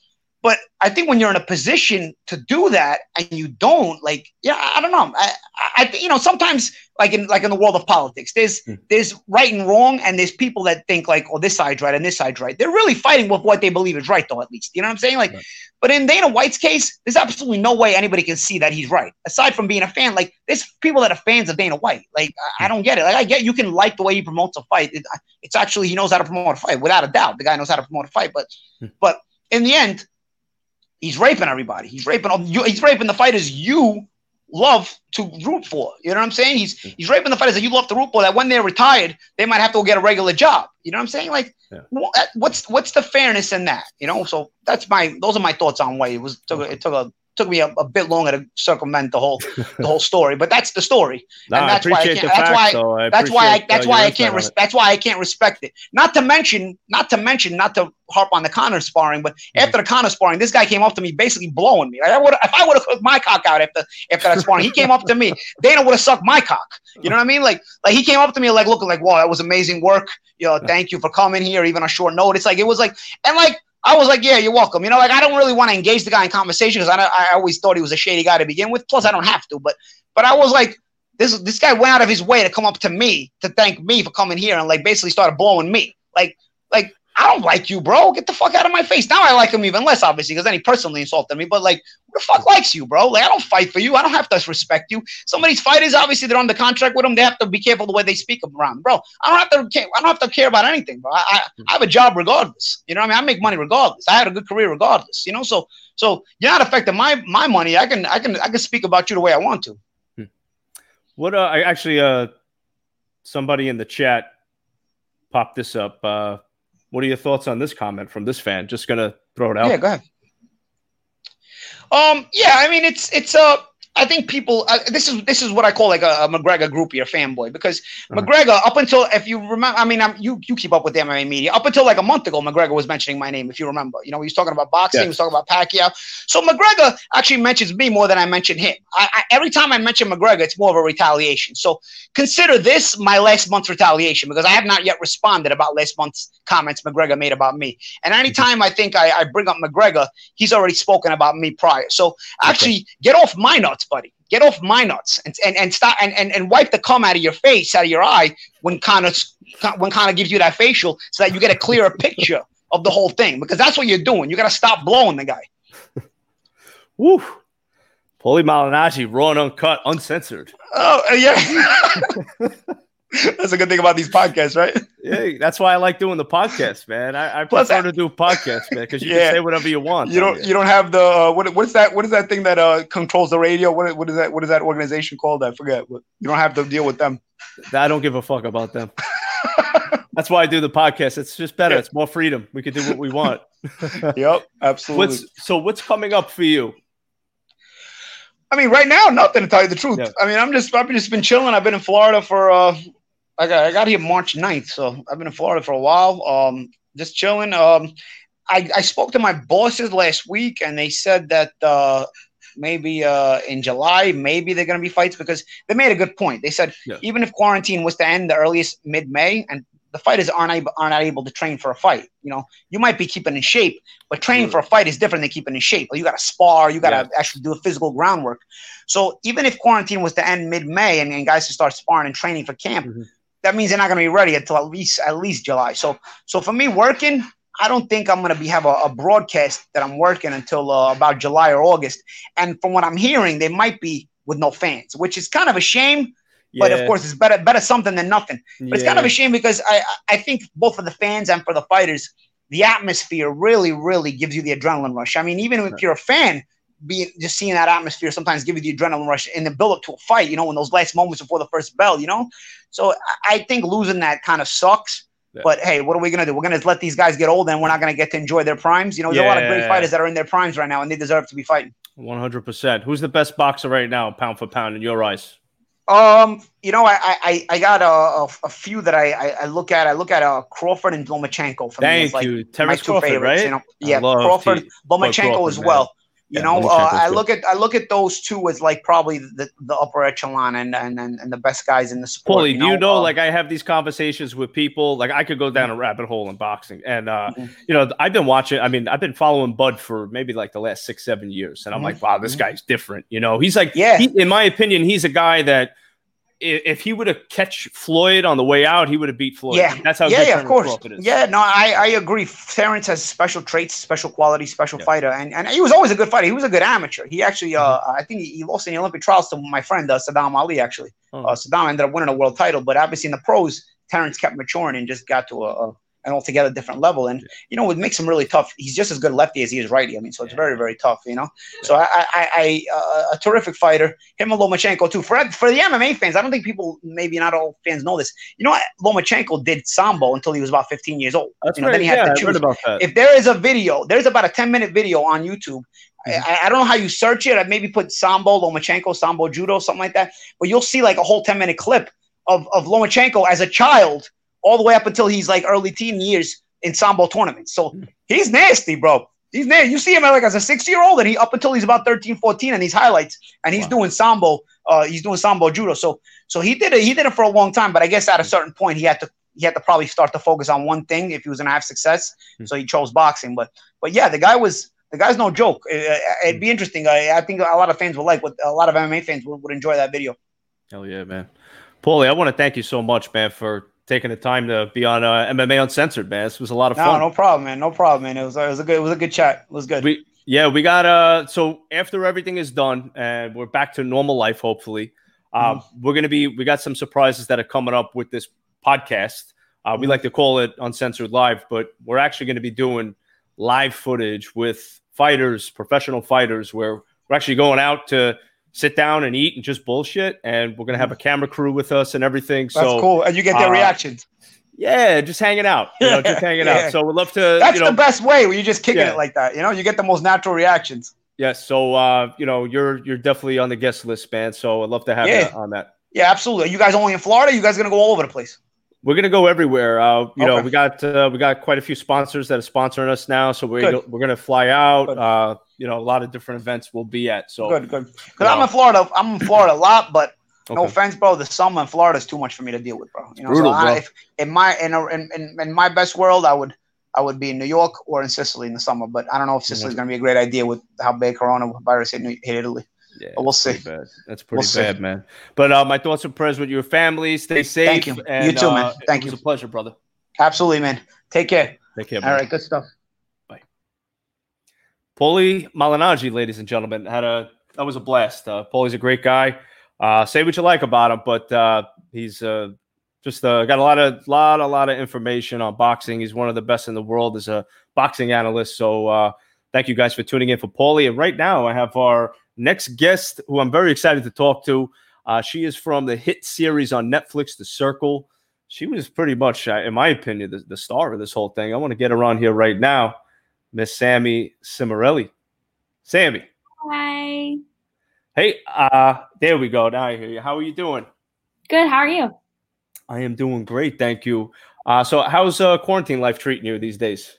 but I think when you're in a position to do that and you don't, like, yeah, I don't know. I, I, you know, sometimes like in like in the world of politics, there's mm. there's right and wrong, and there's people that think like, oh, this side's right and this side's right. They're really fighting with what they believe is right, though. At least, you know what I'm saying? Like, right. but in Dana White's case, there's absolutely no way anybody can see that he's right. Aside from being a fan, like there's people that are fans of Dana White. Like. I, I, don't get it. Like, I get you can like the way he promotes a fight. It, it's actually he knows how to promote a fight without a doubt. The guy knows how to promote a fight, but mm. but in the end He's raping everybody. He's raping. All, you, he's raping the fighters you love to root for. You know what I'm saying? He's mm-hmm. he's raping the fighters that you love to root for. That when they're retired, they might have to go get a regular job. You know what I'm saying? Like, yeah. Uh, what's what's the fairness in that? You know, so that's my those are my thoughts on why It was took it took a took me a, a, bit longer to circumvent the whole the whole story, but that's the story, no, and that's why I can't. That's why. Though. that's why. I, that's why I can't. Res- that's why I can't respect it. Not to mention, not to mention, not to harp on the Conor sparring, but mm-hmm. after the Conor sparring, this guy came up to me, basically blowing me. Like I would, if I would have cooked my cock out after after that sparring, he came up to me. Dana would have sucked my cock. You know what I mean? Like, like he came up to me, like looking like, "Wow, that was amazing work. You know, thank you for coming here, even on short notice." Like it was like, and like I was like, yeah, you're welcome. You know, like I don't really want to engage the guy in conversation because I, I always thought he was a shady guy to begin with. Plus, I don't have to. But but I was like, this this guy went out of his way to come up to me to thank me for coming here and like basically started blowing me. Like like I don't like you, bro. Get the fuck out of my face. Now I like him even less, obviously, because then he personally insulted me. But like, who the fuck likes you, bro? Like, I don't fight for you. I don't have to respect you. Some of these fighters, obviously, they're under contract with them. They have to be careful the way they speak around, bro. I don't have to. Care, I don't have to care about anything, bro. I, I, I have a job regardless. You know what I mean? I make money regardless. I had a good career regardless. You know, so so you're not affecting my my money. I can I can I can speak about you the way I want to. Hmm. What uh, I actually uh somebody in the chat popped this up. Uh what are your thoughts on this comment from this fan? Just gonna throw it out. Yeah, go ahead. Um, yeah, I mean it's it's uh I think people. Uh, this is this is what I call like a, a McGregor groupie or fanboy because uh-huh. McGregor, up until if you remember, I mean, I'm, you you keep up with the MMA media. Up until like a month ago, McGregor was mentioning my name. If you remember, you know, he was talking about boxing, yes. he was talking about Pacquiao. So McGregor actually mentions me more than I mention him. I, I, every time I mention McGregor, it's more of a retaliation. So consider this my last month's retaliation because I have not yet responded about last month's comments McGregor made about me. And mm-hmm. anytime I think I, I bring up McGregor, he's already spoken about me prior. So actually, okay. get off my nuts, buddy get off my nuts and, and, and stop and, and, and wipe the cum out of your face, out of your eye when Conor when Conor gives you that facial so that you get a clearer picture of the whole thing because that's what you're doing. You got to stop blowing the guy. Woo. Paulie Malignaggi, raw and uncut, uncensored. Oh, yeah. That's a good thing about these podcasts, right? Yeah, that's why I like doing the podcast, man. I, I prefer to do podcasts, man, because you yeah. can say whatever you want. You don't. You don't have the uh, what? What's that? What is that thing that uh, controls the radio? What? What is that? What is that organization called? I forget. You don't have to deal with them. I don't give a fuck about them. that's why I do the podcast. It's just better. It's more freedom. We can do what we want. yep, absolutely. What's, so, what's coming up for you? I mean, right now, nothing to tell you the truth. Yeah. I mean, I'm just I've just been chilling. I've been in Florida for uh, I got I got here March 9th, so I've been in Florida for a while. Um, just chilling. Um, I I spoke to my bosses last week, and they said that uh, maybe uh, in July, maybe they're going to be fights because they made a good point. They said yeah. even if quarantine was to end the earliest mid May, and the fighters aren't able, are not able to train for a fight. You know, you might be keeping in shape, but training for a fight is different than keeping in shape. You got to spar, you got to yeah. actually do a physical groundwork. So even if quarantine was to end mid May and, and, guys to start sparring and training for camp, mm-hmm. that means they're not going to be ready until at least at least July. So so for me working, I don't think I'm going to be have a, a, broadcast that I'm working until uh, about July or August. And from what I'm hearing, they might be with no fans, which is kind of a shame but of course, it's better better something than nothing. But yeah. it's kind of a shame because I I think both for the fans and for the fighters, the atmosphere really really gives you the adrenaline rush. I mean, even if you're a fan, being just seeing that atmosphere sometimes give you the adrenaline rush in the build up to a fight. You know, in those last moments before the first bell. You know, so I think losing that kind of sucks. Yeah. But hey, what are we gonna do? We're gonna let these guys get old, and we're not gonna get to enjoy their primes. You know, there's yeah. a lot of great fighters that are in their primes right now, and they deserve to be fighting. One hundred percent. Who's the best boxer right now, pound for pound, in your eyes? Um, you know, I I, I got a, a, a few that I, I look at. I look at uh, Crawford and Lomachenko. For Thank me, like you, Terence Crawford, favorites, right? You know? Yeah, Crawford, T- Lomachenko Crawford, as well. Man. You yeah, know, uh, I look at I look at those two as like probably the, the upper echelon and, and and and the best guys in the sport. Paulie, you know? you know? Uh, like I have these conversations with people. Like I could go down a rabbit hole in boxing, and uh, mm-hmm. you know, I've been watching. I mean, I've been following Bud for maybe like the last six seven years, and I'm mm-hmm. like, wow, this mm-hmm. guy's different. You know, he's like, yeah. He, in my opinion, he's a guy that if he would have catch Floyd on the way out, he would have beat Floyd. Yeah, that's how. Yeah, yeah, of course. Yeah, no, I, I agree. Terence has special traits, special quality, special yeah. fighter, and and he was always a good fighter. He was a good amateur. He actually, uh, mm-hmm. I think he, lost in the Olympic trials to my friend uh, Saddam Ali. Actually, oh. uh, Saddam ended up winning a world title, but obviously in the pros, Terence kept maturing and just got to a, a an altogether different level. And you know, it makes him really tough. He's just as good lefty as he is righty. I mean, so it's very, very tough. You know, so I, I, I uh, a terrific fighter. Him and Lomachenko too. For for the MMA fans, I don't think people, maybe not all fans know this. You know, what Lomachenko did sambo until he was about 15 years old. That's you know, right. then he had yeah, to choose. heard about that. If there is a video, there's about a 10 minute video on YouTube. I, I don't know how you search it. I maybe put Sambo, Lomachenko, Sambo Judo, something like that. But you'll see like a whole 10 minute clip of, of Lomachenko as a child all the way up until he's like early teen years in Sambo tournaments. So he's nasty, bro. He's nasty. You see him like as a six year old and he up until he's about 13, 14 and these highlights and he's Wow. doing Sambo. Uh, he's doing Sambo Judo. So so he did it. He did it for a long time. But I guess at a certain point he had to he had to probably start to focus on one thing if he was gonna have success. Hmm. So he chose boxing. But but yeah, the guy was the guy's no joke. Uh, It'd be interesting. I, I think a lot of fans would like what a lot of MMA fans would, would enjoy that video. Hell yeah, man. Paulie, I want to thank you so much, man, for taking the time to be on uh, MMA Uncensored, man. This was a lot of No, fun. no problem, man. No problem, man. It was it was a good it was a good chat. It was good. We yeah, we got uh so after everything is done and we're back to normal life, hopefully. Um, we're gonna be we got some surprises that are coming up with this podcast. Uh, we like to call it Uncensored Live, but we're actually gonna be doing live footage with fighters, professional fighters, where we're actually going out to sit down and eat and just bullshit. And we're gonna have a camera crew with us and everything. That's so cool. And you get their uh, reactions. yeah, just hanging out. You know, just hanging Yeah. out. So we'd love to That's you know the best way when you're just kicking Yeah. it like that. You know, you get the most natural reactions. Yes, so uh, you know, you're you're definitely on the guest list, man. So I'd love to have Yeah. you on that. Yeah, absolutely. Are you guys only in Florida? You guys gonna go all over the place? We're gonna go everywhere. Uh, you know, we got uh, we got quite a few sponsors that are sponsoring us now, so we're Good. we're gonna fly out. Uh, you know, a lot of different events we'll be at. So Good, good. Because. I'm in Florida. I'm in Florida a lot, but no offense, bro. The summer in Florida is too much for me to deal with, bro. You know, Brutal, so I, bro. if, in my in, a, in, in in my best world, I would I would be in New York or in Sicily in the summer. But I don't know if Sicily's gonna be a great idea with how bad coronavirus hit, New- hit Italy. Yeah, but we'll see. pretty bad. That's pretty We'll see. bad, man. But uh, my thoughts and prayers with your family. Stay safe. Thank you. And, You too, man. uh, Thank it was you. a pleasure, brother. Absolutely, man. Take care. Take care. All man. right, good stuff. Bye. Paulie Malignaggi, ladies and gentlemen, had a that was a blast. Uh, Paulie's a great guy. Uh, say what you like about him, but uh, he's uh, just uh, got a lot of lot a lot of information on boxing. He's one of the best in the world as a boxing analyst. So uh, thank you guys for tuning in for Paulie. And right now I have our next guest, who I'm very excited to talk to. Uh, she is from the hit series on Netflix, The Circle. She was pretty much, uh, in my opinion, the, the star of this whole thing. I want to get her on here right now. Miss Sammy Cimarelli. Sammy. Hi. Hey, uh, there we go. Now I hear you. How are you doing? Good. How are you? I am doing great, thank you. Uh, so how's uh, quarantine life treating you these days?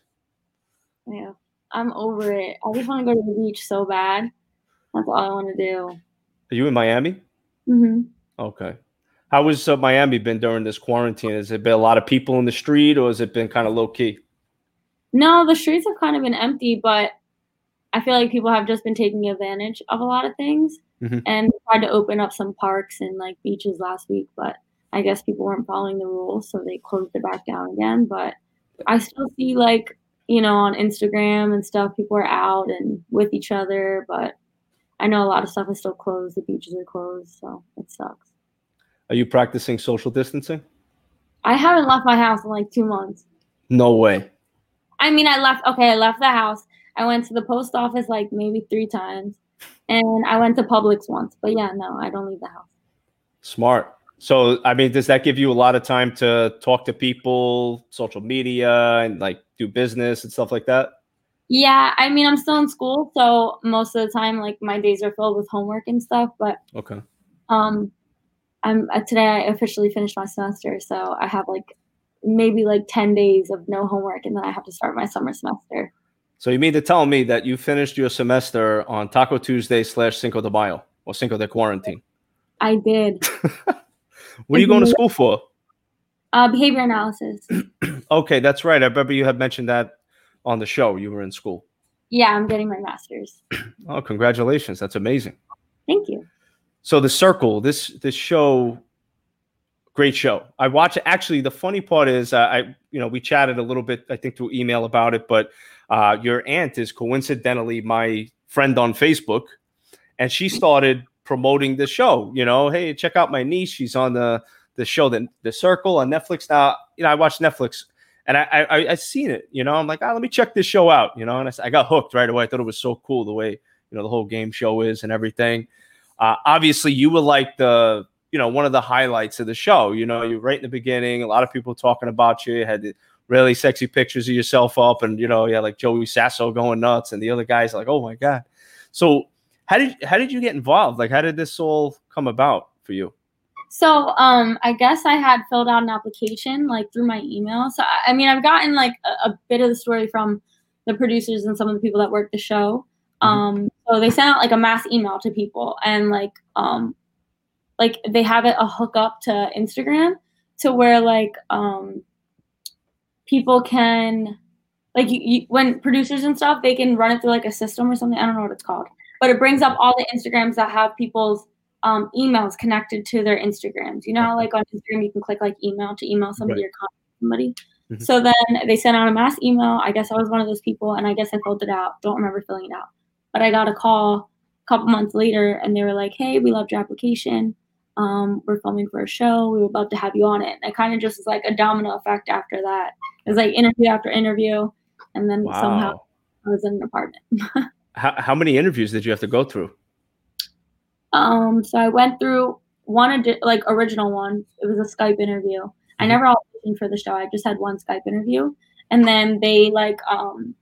Yeah. I'm over it. I just want to go to the beach so bad. That's all I want to do. Are you in Miami? hmm Okay. How has uh, Miami been during this quarantine? Has it been a lot of people in the street, or has it been kind of low key? No, the streets have kind of been empty, but I feel like people have just been taking advantage of a lot of things Mhm. and tried to open up some parks and like beaches last week, but I guess people weren't following the rules, so they closed it back down again. But I still see like, you know, on Instagram and stuff, people are out and with each other, but I know a lot of stuff is still closed. The beaches are closed, so it sucks. Are you practicing social distancing? I haven't left my house in like two months. No way. I mean, I left. Okay, I left the house. I went to the post office like maybe three times, and I went to Publix once. But yeah, no, I don't leave the house. Smart. So, I mean, does that give you a lot of time to talk to people, social media, and like do business and stuff like that? Yeah, I mean, I'm still in school, so most of the time, like my days are filled with homework and stuff. But Okay. um, I'm uh, today I officially finished my semester, so I have like maybe like ten days of no homework, and then I have to start my summer semester. So you mean to tell me that you finished your semester on Taco Tuesday slash Cinco de Mayo or Cinco de Quarantine? I did What are you going to school for? uh, behavior analysis. Okay, that's right. I remember you had mentioned that on the show. You were in school. Yeah, I'm getting my master's. Oh, congratulations! That's amazing. Thank you. So the Circle, this this show, great show. I watch it. Actually, the funny part is, uh, I you know we chatted a little bit, I think through email about it, but uh, your aunt is coincidentally my friend on Facebook, and she started promoting the show. You know, hey, check out my niece. She's on the the show, the the Circle on Netflix. Now, you know, I watch Netflix, and I I I seen it. You know, I'm like, oh, let me check this show out. You know, and I, I got hooked right away. I thought it was so cool the way you know the whole game show is and everything. Uh, obviously, you were like the you know one of the highlights of the show. You know, you right in the beginning, a lot of people talking about you. you had really sexy pictures of yourself up, and you know, yeah, like Joey Sasso going nuts, and the other guys like, oh my god. So how did how did you get involved? Like, how did this all come about for you? So um, I guess I had filled out an application like through my email. So I mean, I've gotten like a, a bit of the story from the producers and some of the people that work the show. Mm-hmm. Um, so they sent out like a mass email to people, and like um, like they have it a hookup to Instagram to where like um, people can like you, you, when producers and stuff they can run it through like a system or something. I don't know what it's called, but it brings up all the Instagrams that have people's um, emails connected to their Instagrams. You know how like on Instagram you can click like email to email somebody right. or contact somebody. Mm-hmm. So then they sent out a mass email. I guess I was one of those people, and I guess I filled it out. Don't remember filling it out, but I got a call a couple months later, and they were like, "Hey, we loved your application. Um, we're filming for a show. We would love to have you on it." And it kind of just was like a domino effect after that. It was like interview after interview, and then wow. somehow I was in an apartment. how how many interviews did you have to go through? Um, so I went through one like original one. It was a Skype interview. Mm-hmm. I never auditioned for the show. I just had one Skype interview, and then they like um,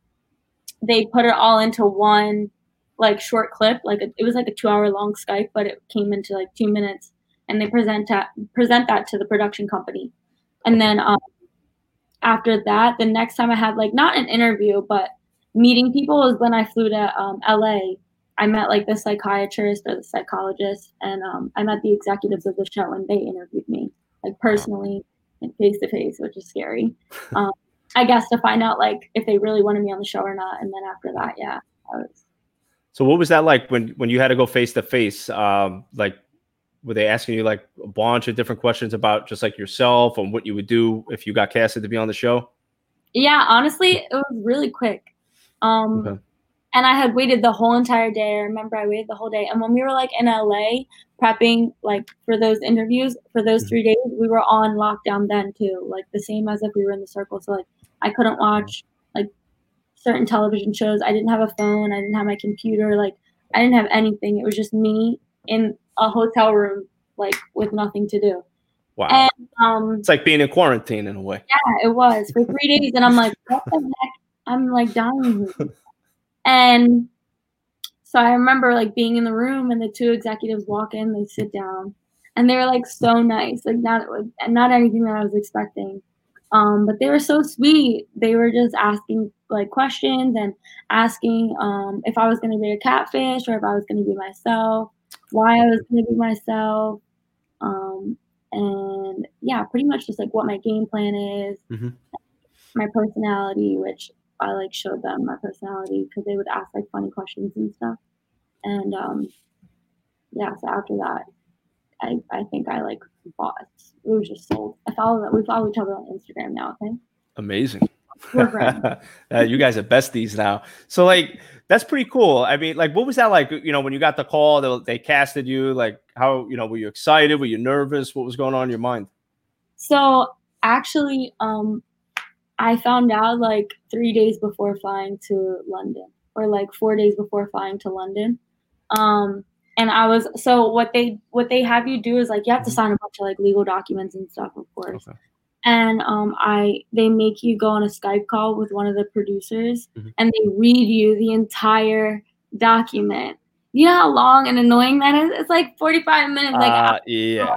they put it all into one like short clip. Like a, it was like a two hour long Skype, but it came into like two minutes, and they present that present that to the production company, and then um, after that, the next time I had like not an interview, but meeting people was when I flew to um, LA I met like the psychiatrist or the psychologist, and um, I met the executives of the show, and they interviewed me like personally and face to face, which is scary. Um, I guess to find out like if they really wanted me on the show or not, and then after that, yeah, I was. So what was that like when when you had to go face to face? Like, were they asking you like a bunch of different questions about just like yourself and what you would do if you got casted to be on the show? Yeah, honestly, it was really quick. Um, okay and I had waited the whole entire day. I remember I waited the whole day. And when we were like in LA prepping like for those interviews for those mm-hmm. three days, we were on lockdown then too, like the same as if we were in the circle. So like I couldn't watch like certain television shows. I didn't have a phone. I didn't have my computer. Like I didn't have anything. It was just me in a hotel room, like with nothing to do. Wow. And, um, it's like being in quarantine in a way. Yeah, it was for three days, and I'm like, what the heck? I'm like dying. And so I remember like being in the room and the two executives walk in, they sit down, and they were like so nice, like not not anything that I was expecting. Um, but they were so sweet. They were just asking like questions and asking um, if I was going to be a catfish or if I was going to be myself, why I was going to be myself, um, and yeah, pretty much just like what my game plan is, mm-hmm. my personality, which I like showed them my personality because they would ask like funny questions and stuff. And um, yeah, so after that, I, I think I like bought. It was just sold. I follow that. We follow each other on Instagram now. Okay. Amazing. uh, you guys are besties now. So like that's pretty cool. I mean, like, what was that like? You know, when you got the call, they, they casted you. Like, how you know, were you excited? Were you nervous? What was going on in your mind? So actually, um, I found out like three days before flying to London, or like four days before flying to London. Um, and I was so what they what they have you do is like you have to mm-hmm. sign a bunch of like legal documents and stuff, of course. Okay. And um, I they make you go on a Skype call with one of the producers, mm-hmm. and they read you the entire document. You know how long and annoying that is? It's like forty five minutes. Like uh, yeah.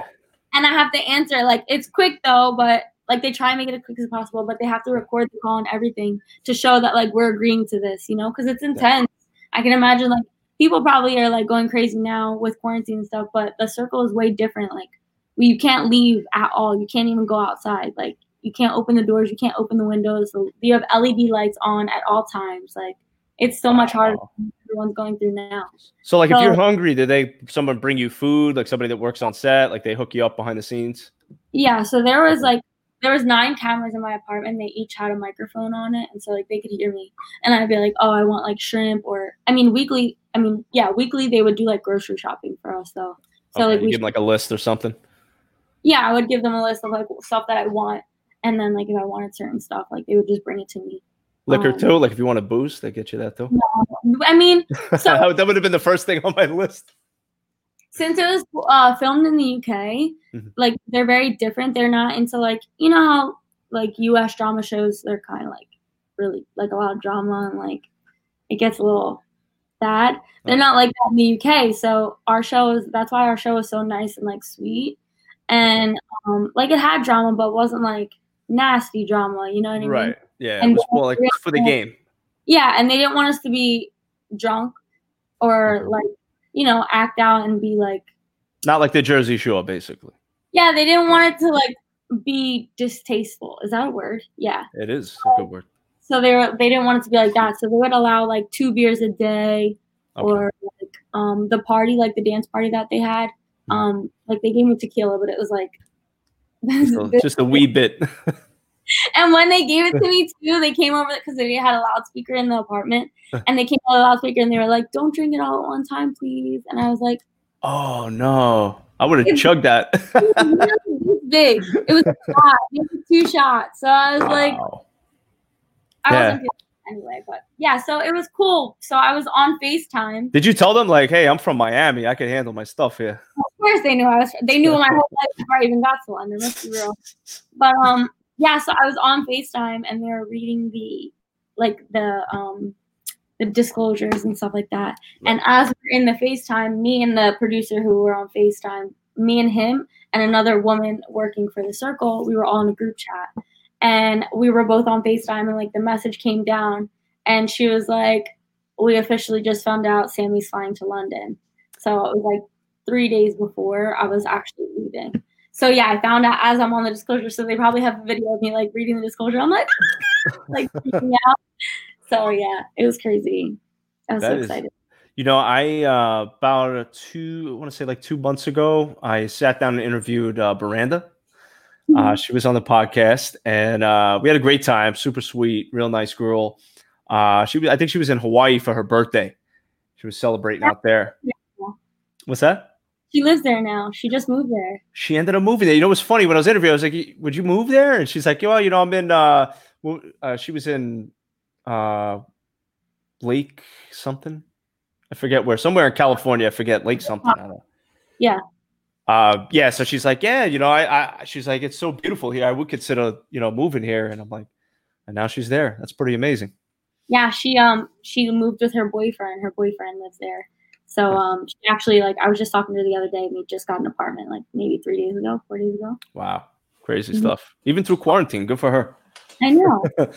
And I have to answer like it's quick though, but like they try and make it as quick as possible, but they have to record the call and everything to show that like we're agreeing to this, you know, because it's intense. I can imagine like people probably are like going crazy now with quarantine and stuff, but the circle is way different. Like you can't leave at all. You can't even go outside. Like you can't open the doors. You can't open the windows. So you have LED lights on at all times. Like it's so much harder. Everyone's going through now. So like so, if you're hungry, did they someone bring you food? Like somebody that works on set? Like they hook you up behind the scenes? Yeah. So there was like there was nine cameras in my apartment. They each had a microphone on it, and so like they could hear me. And I'd be like, "Oh, I want like shrimp," or I mean, weekly. I mean, yeah, weekly they would do like grocery shopping for us though. So okay, like we give them like a list or something. Yeah, I would give them a list of like stuff that I want, And then like if I wanted certain stuff, like they would just bring it to me. Liquor Um, too. Like if you want a boost, they get you that too. I mean, So- that would have been the first thing on my list. Since it was uh, filmed in the UK, Mhm. like they're very different. They're not into like you know how like US drama shows they're kind of like really like a lot of drama and like it gets a little bad. They're Oh. not like that in the UK. So our show is that's why our show is so nice and like sweet and um like it had drama but wasn't like nasty drama. You know what I mean? Right. Yeah. It And was more like for the game. Yeah, and they didn't want us to be drunk or like you know act out and be like Not like the Jersey Shore, basically. Yeah, they didn't want it to like be distasteful. Is that a word? Yeah. It is a good word. So they were they didn't want it to be like that. So they would allow like two beers a day Okay. or like um the party, like the dance party that they had. Mhm. Um like they gave me tequila, but it was like So just a wee bit. and when they gave it to me too, they came over because they had a loudspeaker in the apartment and they came on the loudspeaker and they were like, Don't drink it all at one time, please. And I was like, oh no. I would have chugged that. it was big. It was a shot. It was two shots. So I was like, I Yeah. wasn't anyway, but yeah, so it was cool. So I was on FaceTime. Did you tell them like, hey, I'm from Miami. I can handle my stuff here. Of course they knew I was they knew my whole life before I even got to London, let's be real. But um yeah, so I was on FaceTime and they were reading the like the um the disclosures and stuff like that. And as we're in the FaceTime, me and the producer who were on FaceTime, me and him and another woman working for the circle, we were all in a group chat. And we were both on FaceTime and like the message came down and she was like, We officially just found out Sammy's flying to London. So it was like three days before I was actually leaving. So yeah, I found out as I'm on the disclosure. So they probably have a video of me like reading the disclosure. I'm like, like freaking out. So yeah, it was crazy. I was That so is- excited. You know, I uh, about two, I want to say like two months ago, I sat down and interviewed uh, Miranda. Uh, she was on the podcast, and uh, we had a great time. Super sweet, real nice girl. Uh, she, was, I think, she was in Hawaii for her birthday. She was celebrating out there. Yeah. What's that? She lives there now. She just moved there. She ended up moving there. You know, what's funny when I was interviewing, I was like, "Would you move there?" And she's like, "Well, you know, I'm in." Uh, uh, she was in uh, Lake something. I forget where. Somewhere in California. I forget Lake something. I don't know. Yeah. Uh, yeah. So she's like, "Yeah, you know, I, I." She's like, "It's so beautiful here. I would consider, you know, moving here." And I'm like, and now she's there. That's pretty amazing. Yeah, she um she moved with her boyfriend. Her boyfriend lives there. So um she actually like I was just talking to her the other day. We just got an apartment like maybe three days ago, four days ago. Wow, crazy Mhm. stuff. Even through quarantine, good for her. I know.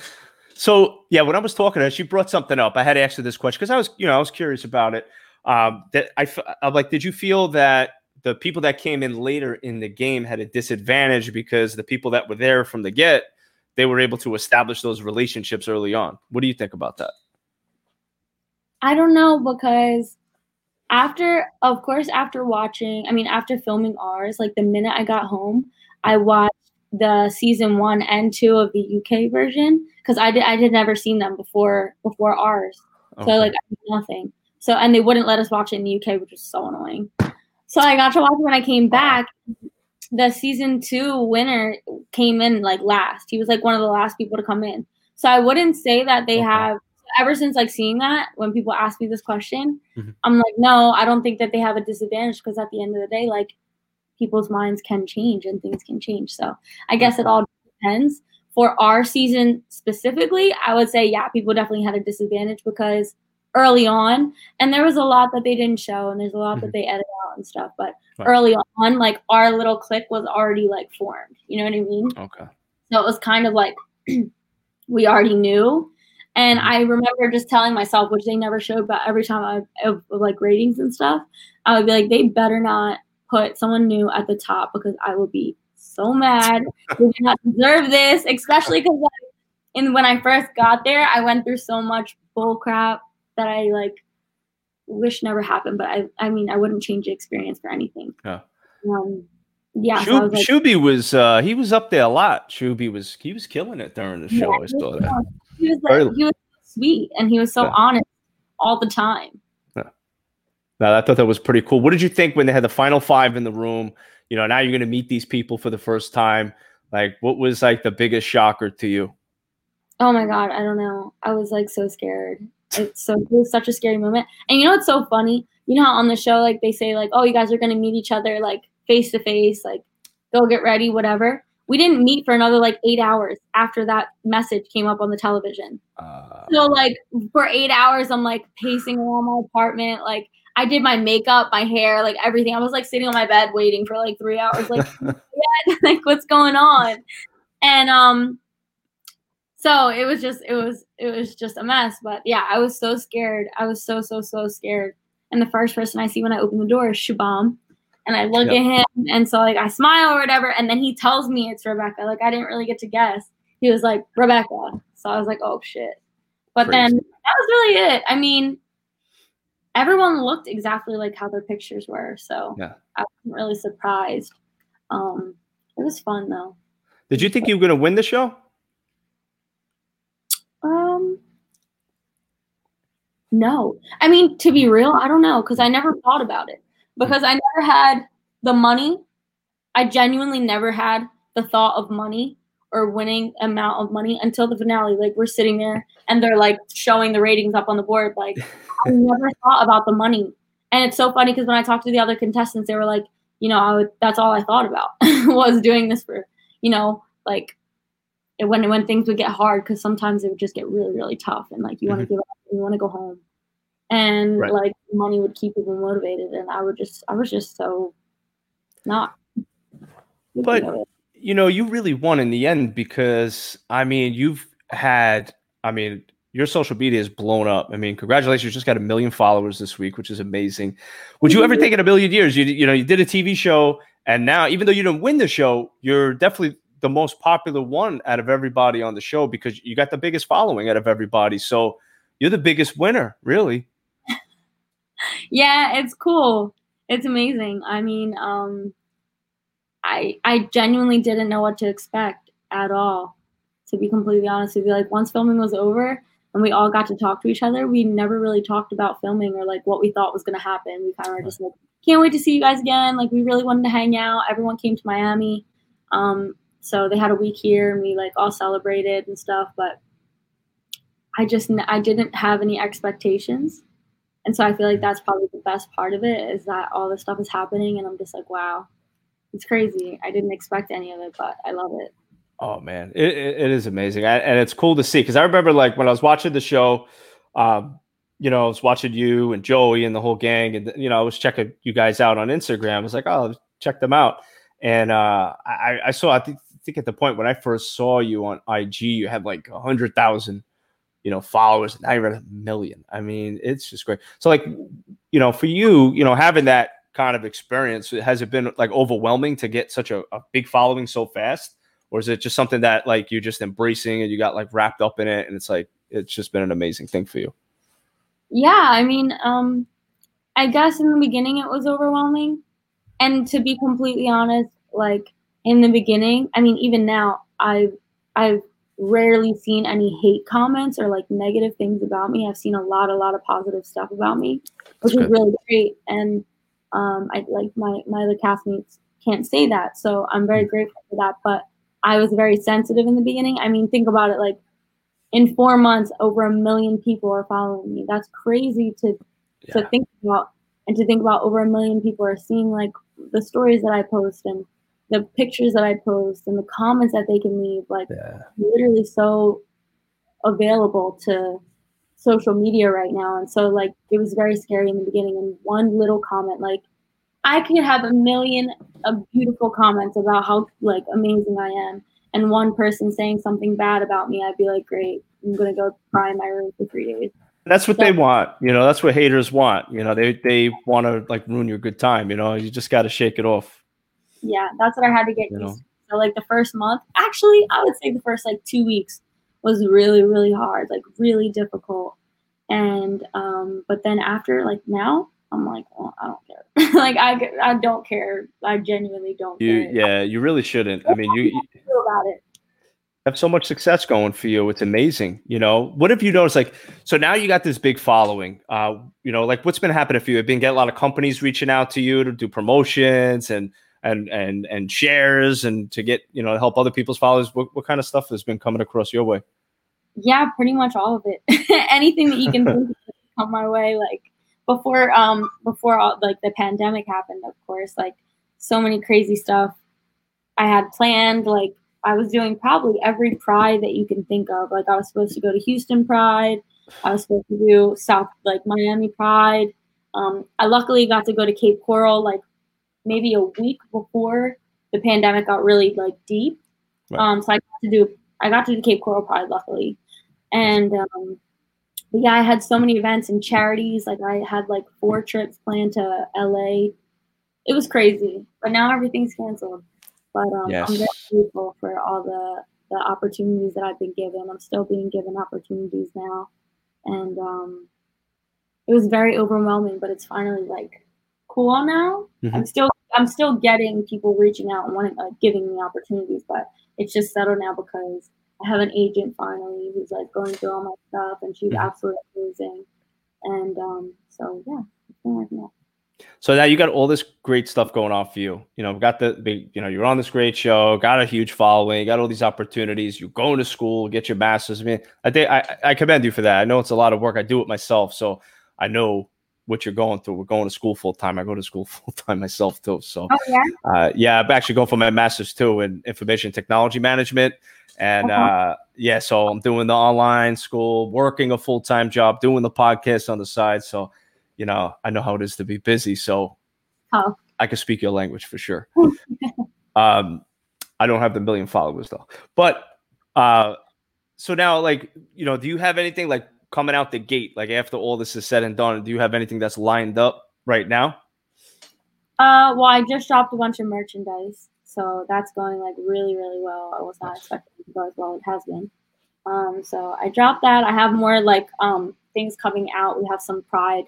So yeah, when I was talking to her, she brought something up. I had to ask her this question because I was, you know, I was curious about it. Um, that I, I'm like, did you feel that the people that came in later in the game had a disadvantage because the people that were there from the get, they were able to establish those relationships early on? What do you think about that? I don't know because after, of course, after watching, I mean, after filming ours, like the minute I got home, I watched the season one and two of the UK version because I did I did never seen them before before ours. So like nothing. So and they wouldn't let us watch it in the UK, which was so annoying. So I got to watch it when I came back. The season two winner came in like last. He was like one of the last people to come in. So I wouldn't say that they Okay. have ever since like seeing that when people ask me this question, Mhm. I'm like, no, I don't think that they have a disadvantage because at the end of the day, like people's minds can change and things can change. So I guess it all depends. For our season specifically, I would say yeah, people definitely had a disadvantage because early on, and there was a lot that they didn't show, and there's a lot that they edited out and stuff. But early on, like our little clique was already like formed. You know what I mean? okay. So it was kind of like we already knew. And Mhm. I remember just telling myself, which they never showed, but every time I of of, like ratings and stuff, I would be like, they better not put someone new at the top because I will be so mad. they do not deserve this, especially because like, in when I first got there, I went through so much bull crap that I like wish never happened. But I, I mean, I wouldn't change the experience for anything. Yeah. Um, yeah. so was like, Shuby was uh he was up there a lot. Shuby was he was killing it during the show. Yeah, I saw that. He was like, he was sweet and he was so Yeah. honest all the time. Yeah. Now, I thought that was pretty cool. What did you think when they had the final five in the room? You know, now you're going to meet these people for the first time. Like, what was like the biggest shocker to you? Oh my god, I don't know. I was like so scared. It's so it was such a scary moment. And you know what's so funny? You know how on the show like they say like, "Oh, you guys are gonna meet each other like face to face, like go get ready, whatever." We didn't meet for another like eight hours after that message came up on the television. Uh, so like for eight hours, I'm like pacing around my apartment, like I did my makeup, my hair, like everything. I was like sitting on my bed waiting for like three hours, like, yeah, like what's going on? And um, so it was just, it was, it was just a mess. But yeah, I was so scared. I was so, so, so scared. And the first person I see when I open the door is Shubham. And I look yep. at him, and so like I smile or whatever, and then he tells me it's Rebecca. Like I didn't really get to guess. He was like Rebecca, so I was like, oh shit. But Crazy. then that was really it. I mean, everyone looked exactly like how their pictures were. So yeah. I wasn't really surprised. Um, it was fun though. Did you think you were going to win the show? Um, no. I mean, to be real, I don't know because I never thought about it because I never had the money. I genuinely never had the thought of money or winning amount of money until the finale. Like we're sitting there and they're like showing the ratings up on the board. Like I never thought about the money. And it's so funny because when I talked to the other contestants, they were like, you know, I would, that's all I thought about was doing this for, you know, like it, when when things would get hard because sometimes it would just get really really tough and like you want to mm-hmm. give up, you want to go home, and right. like money would keep people motivated, and I would just I was just so not. But you know, you really won in the end because I mean, you've had, I mean, your social media is blown up. I mean, congratulations, you just got a million followers this week, which is amazing. Would you ever mm-hmm. think in a million years, you you know, you did a TV show, and now even though you didn't win the show, you're definitely the most popular one out of everybody on the show because you got the biggest following out of everybody. So you're the biggest winner, really. Yeah, it's cool. It's amazing. I mean, um, I I genuinely didn't know what to expect at all. To be completely honest with you, like once filming was over and we all got to talk to each other, we never really talked about filming or like what we thought was going to happen. We kind of were just like, can't wait to see you guys again. Like we really wanted to hang out. Everyone came to Miami, um, so they had a week here and we like all celebrated and stuff. But I just I didn't have any expectations. And so I feel like that's probably the best part of it is that all this stuff is happening and I'm just like, wow, it's crazy. I didn't expect any of it, but I love it. Oh man, it, it is amazing, I, and it's cool to see because I remember like when I was watching the show, um, you know, I was watching you and Joey and the whole gang, and you know, I was checking you guys out on Instagram. I was like, oh, check them out, and uh, I, I saw. I think, I think at the point when I first saw you on IG, you had like a hundred thousand, you know, followers. Now you're at a million. I mean, it's just great. So like, you know, for you, you know, having that kind of experience has it been like overwhelming to get such a, a, big following so fast or is it just something that like you're just embracing and you got like wrapped up in it and it's like it's just been an amazing thing for you yeah i mean um i guess in the beginning it was overwhelming and to be completely honest like in the beginning i mean even now i've i've rarely seen any hate comments or like negative things about me i've seen a lot a lot of positive stuff about me which That's is good. really great and um, I like my my other castmates can't say that, so I'm very mm. grateful for that. But I was very sensitive in the beginning. I mean, think about it. Like in four months, over a million people are following me. That's crazy to yeah. to think about, and to think about over a million people are seeing like the stories that I post and the pictures that I post and the comments that they can leave. Like yeah. literally so available to social media right now. And so like it was very scary in the beginning. And one little comment, like I could have a million of beautiful comments about how like amazing I am. And one person saying something bad about me, I'd be like, great, I'm gonna go cry in my room for three days. That's what so, they want, you know. That's what haters want, you know. They they want to like ruin your good time, you know. You just got to shake it off. Yeah, that's what I had to get you used know? to. So like the first month, actually, I would say the first like two weeks was really really hard like really difficult. And um but then after like now i'm like well, i don't care. Like i i don't care. I genuinely don't you care. yeah you really shouldn't. I mean you, you about it? have so much success going for you. It's amazing you know? What have you noticed like so now you got this big following uh you know like what's been happening for you? Have been getting a lot of companies reaching out to you to do promotions and and and and shares and to get you know help other people's followers? What, what kind of stuff has been coming across your way? Yeah, pretty much all of it. Anything that you can think come my way. Like before, um, before all like the pandemic happened, of course, like so many crazy stuff I had planned. Like I was doing probably every pride that you can think of. Like I was supposed to go to Houston Pride. I was supposed to do South like Miami Pride. Um, I luckily got to go to Cape Coral like maybe a week before the pandemic got really like deep. Right. Um, so I got to do I got to do Cape Coral Pride luckily, and um, yeah, I had so many events and charities. Like I had like four trips planned to LA. It was crazy, but now everything's canceled. But um, yes. I'm very grateful for all the the opportunities that I've been given. I'm still being given opportunities now, and um, it was very overwhelming. But it's finally like cool now. Mm-hmm. I'm still I'm still getting people reaching out and wanting like giving me opportunities, but it's just settled now because I have an agent finally who's like going through all my stuff, and she's mm-hmm. absolutely amazing. And um, so yeah, it's been working out. So now you got all this great stuff going on for you. You know, got the big, you know, you're on this great show, got a huge following, got all these opportunities. You're going to school, get your master's. I mean, I think I, I commend you for that. I know it's a lot of work. I do it myself, so I know what you're going through. We're going to school full time. I go to school full time myself too. So, oh, yeah, uh, yeah, I'm actually going for my master's too in information technology management. And uh-huh. uh, yeah, so I'm doing the online school, working a full time job, doing the podcast on the side. So you know, I know how it is to be busy. So oh. I can speak your language for sure. um, I don't have the million followers though. But uh, so now, like, you know, do you have anything like coming out the gate, like after all this is said and done? Do you have anything that's lined up right now? Uh, well, I just dropped a bunch of merchandise, so that's going like really, really well. I was not expecting it to go as well it has been. Um, so I dropped that. I have more like um things coming out. We have some Pride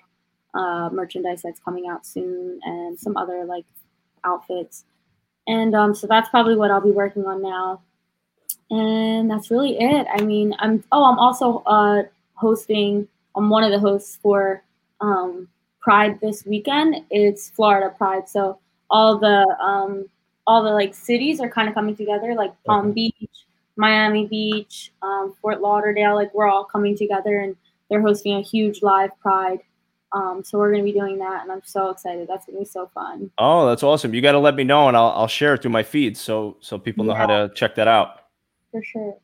uh, merchandise that's coming out soon and some other like outfits. And um, so that's probably what I'll be working on now. And that's really it. I mean, I'm oh, I'm also uh, hosting. I'm one of the hosts for um, Pride this weekend. It's Florida Pride, so all the um, all the like cities are kind of coming together, like Palm okay. Beach, Miami Beach, um, Fort Lauderdale. Like we're all coming together, and they're hosting a huge live Pride um, so we're going to be doing that, and I'm so excited. That's going to be so fun. Oh, that's awesome! You got to let me know, and I'll I'll share it through my feed so so people know yeah. how to check that out. For sure.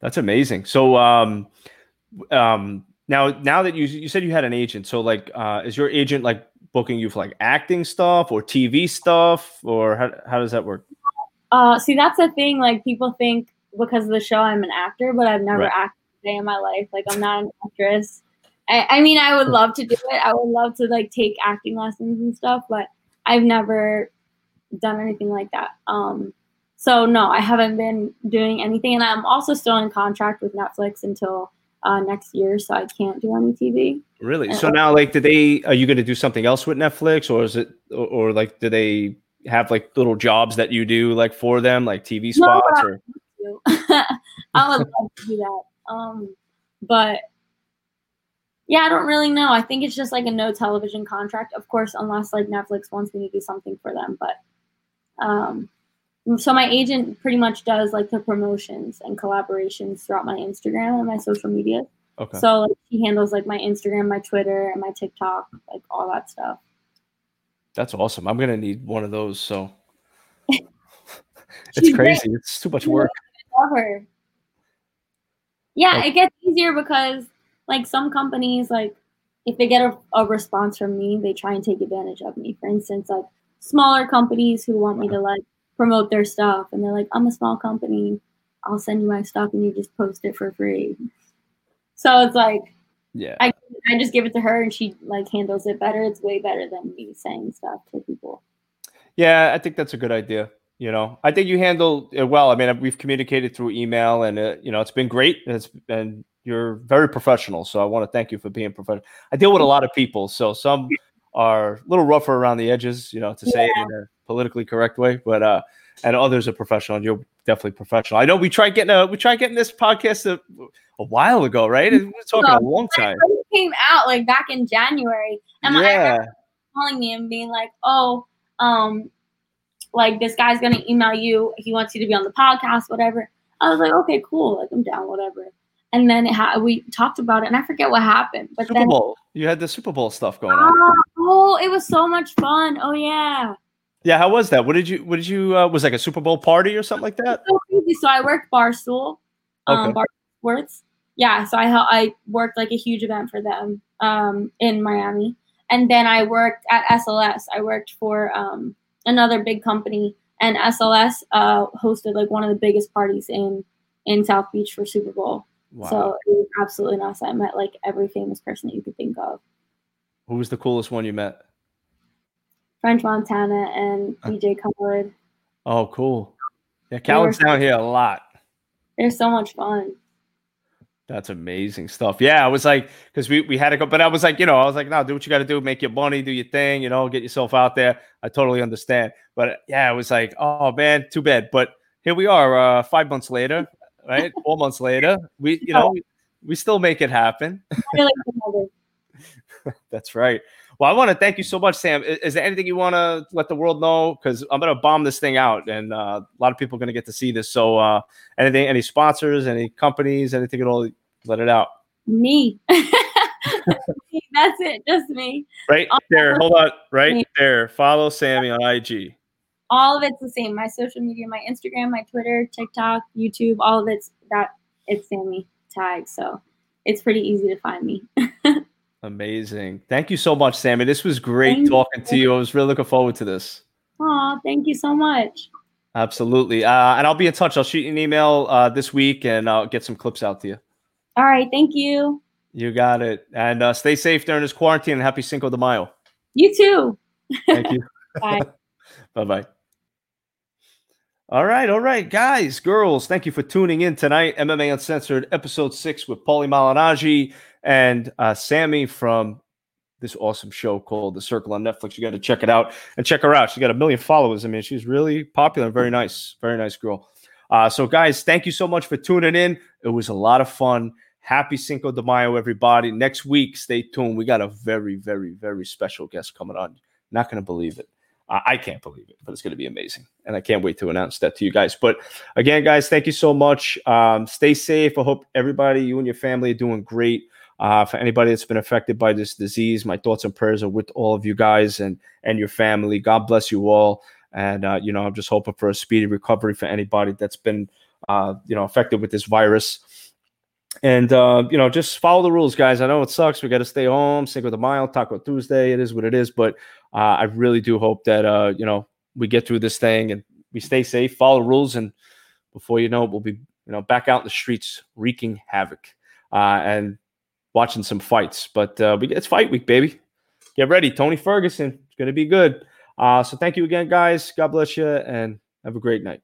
That's amazing. So, um, um, now now that you you said you had an agent, so like, uh, is your agent like booking you for like acting stuff or TV stuff, or how how does that work? Uh, see, that's the thing. Like people think because of the show, I'm an actor, but I've never right. acted a day in my life. Like I'm not an actress. I, I mean, I would love to do it. I would love to like take acting lessons and stuff, but I've never done anything like that. Um, so no, I haven't been doing anything, and I'm also still in contract with Netflix until uh, next year, so I can't do any TV. Really? And so now, like, did they? Are you going to do something else with Netflix, or is it, or, or, like, do they have like little jobs that you do like for them, like TV spots? No, or I would love to do that. Um, but yeah, I don't really know. I think it's just like a no television contract, of course, unless like Netflix wants me to do something for them. But um, so my agent pretty much does like the promotions and collaborations throughout my Instagram and my social media. Okay. So like, he handles like my Instagram, my Twitter, and my TikTok, like all that stuff. That's awesome. I'm gonna need one of those. So it's crazy. It's too much work. I love her. Yeah, oh. it gets easier because like some companies like if they get a, a response from me they try and take advantage of me for instance like smaller companies who want me to like promote their stuff. And they're like i'm a small company. I'll send you my stuff and you just post it for free. So it's like yeah. I, I just give it to her and she like handles it better. It's way better than me saying stuff to people. Yeah i think that's a good idea you know? I think you handle it well. I mean we've communicated through email and uh, you know it's been great it's been you're very professional. So I want to thank you for being professional. I deal with a lot of people, so some are a little rougher around the edges, you know, to say it in a politically correct way, but uh, and others are professional. And you're definitely professional. I know we tried getting a we tried getting this podcast a, a while ago, right? We're talking a long time. It came out like back in January, and yeah. calling me and being like, "Oh, um, like this guy's gonna email you. He wants you to be on the podcast, whatever. I was like, okay, cool. Like I'm down, whatever. And then it ha- we talked about it, and I forget what happened. But Super then, Bowl. You had the Super Bowl stuff going on. oh, oh, it was so much fun. Oh yeah. Yeah, how was that? What did you? What did you? Uh, was like a Super Bowl party or something like that? so crazy. So I worked Barstool, um, Okay. Bar Sports. Yeah, so I I worked like a huge event for them um, in Miami, and then I worked at SLS. I worked for um, another big company, and SLS uh, hosted like one of the biggest parties in in South Beach for Super Bowl. Wow. So it was absolutely nuts. I met like every famous person that you could think of. Who was the coolest one you met? French Montana and Uh. DJ Khaled. Oh, cool. Yeah, Khaled's down here a lot. They're so much fun. That's amazing stuff. Yeah, I was like, because we, we had to go, but I was like, you know, I was like, no, do what you got to do, make your money, do your thing, you know, get yourself out there. I totally understand. But yeah, I was like, oh man, too bad. But here we are, uh, five months later, right? Four months later, we, you know, we, we still make it happen. They're like the mother. That's right. Well, I want to thank you so much, Sam. Is, is there anything you want to let the world know? Because I'm going to bomb this thing out, and uh, a lot of people are going to get to see this. So, uh, anything, any sponsors, any companies, anything at all, let it out. Me. That's it. Just me. Right Oh, there. Hold on. Right me. there. Follow Sammy on IG. All of it's the same. My social media, my Instagram, my Twitter, TikTok, YouTube, all of it's that it's Sammy tag. So it's pretty easy to find me. Amazing. Thank you so much, Sammy. This was great Thank talking to you. I was really looking forward to this. Aw, thank you so much. Absolutely. Uh, and I'll be in touch. I'll shoot you an email uh, this week, and I'll get some clips out to you. All right, thank you. You got it. And uh, stay safe during this quarantine. And happy Cinco de Mayo. You too. Thank you. Bye. bye bye. All right, all right, guys, girls, thank you for tuning in tonight. MMA Uncensored, episode six with Paulie Malignaggi and uh, Sammy from this awesome show called The Circle on Netflix. You got to check it out and check her out. She got a million followers. I mean, she's really popular and very nice, very nice girl. Uh, so, guys, thank you so much for tuning in. It was a lot of fun. Happy Cinco de Mayo, everybody. Next week, stay tuned. We got a very, very, very special guest coming on. Not going to believe it. I I can't believe it, but it's going to be amazing. And I can't wait to announce that to you guys. But again, guys, thank you so much. Um, stay safe. I hope everybody, you and your family, are doing great. Uh, for anybody that's been affected by this disease, my thoughts and prayers are with all of you guys and and your family. God bless you all. And uh, you know, I'm just hoping for a speedy recovery for anybody that's been uh, you know affected with this virus. And uh, you know, just follow the rules, guys. I know it sucks. We got to stay home. Cinco de Mayo, Taco Tuesday. It is what it is. But uh, I really do hope that uh, you know we get through this thing and we stay safe, follow the rules, and before you know it, we'll be you know back out in the streets wreaking havoc and watching some fights. But uh, it's fight week, baby. Get ready, Tony Ferguson. It's gonna be good. Uh, so thank you again, guys. God bless you, and have a great night.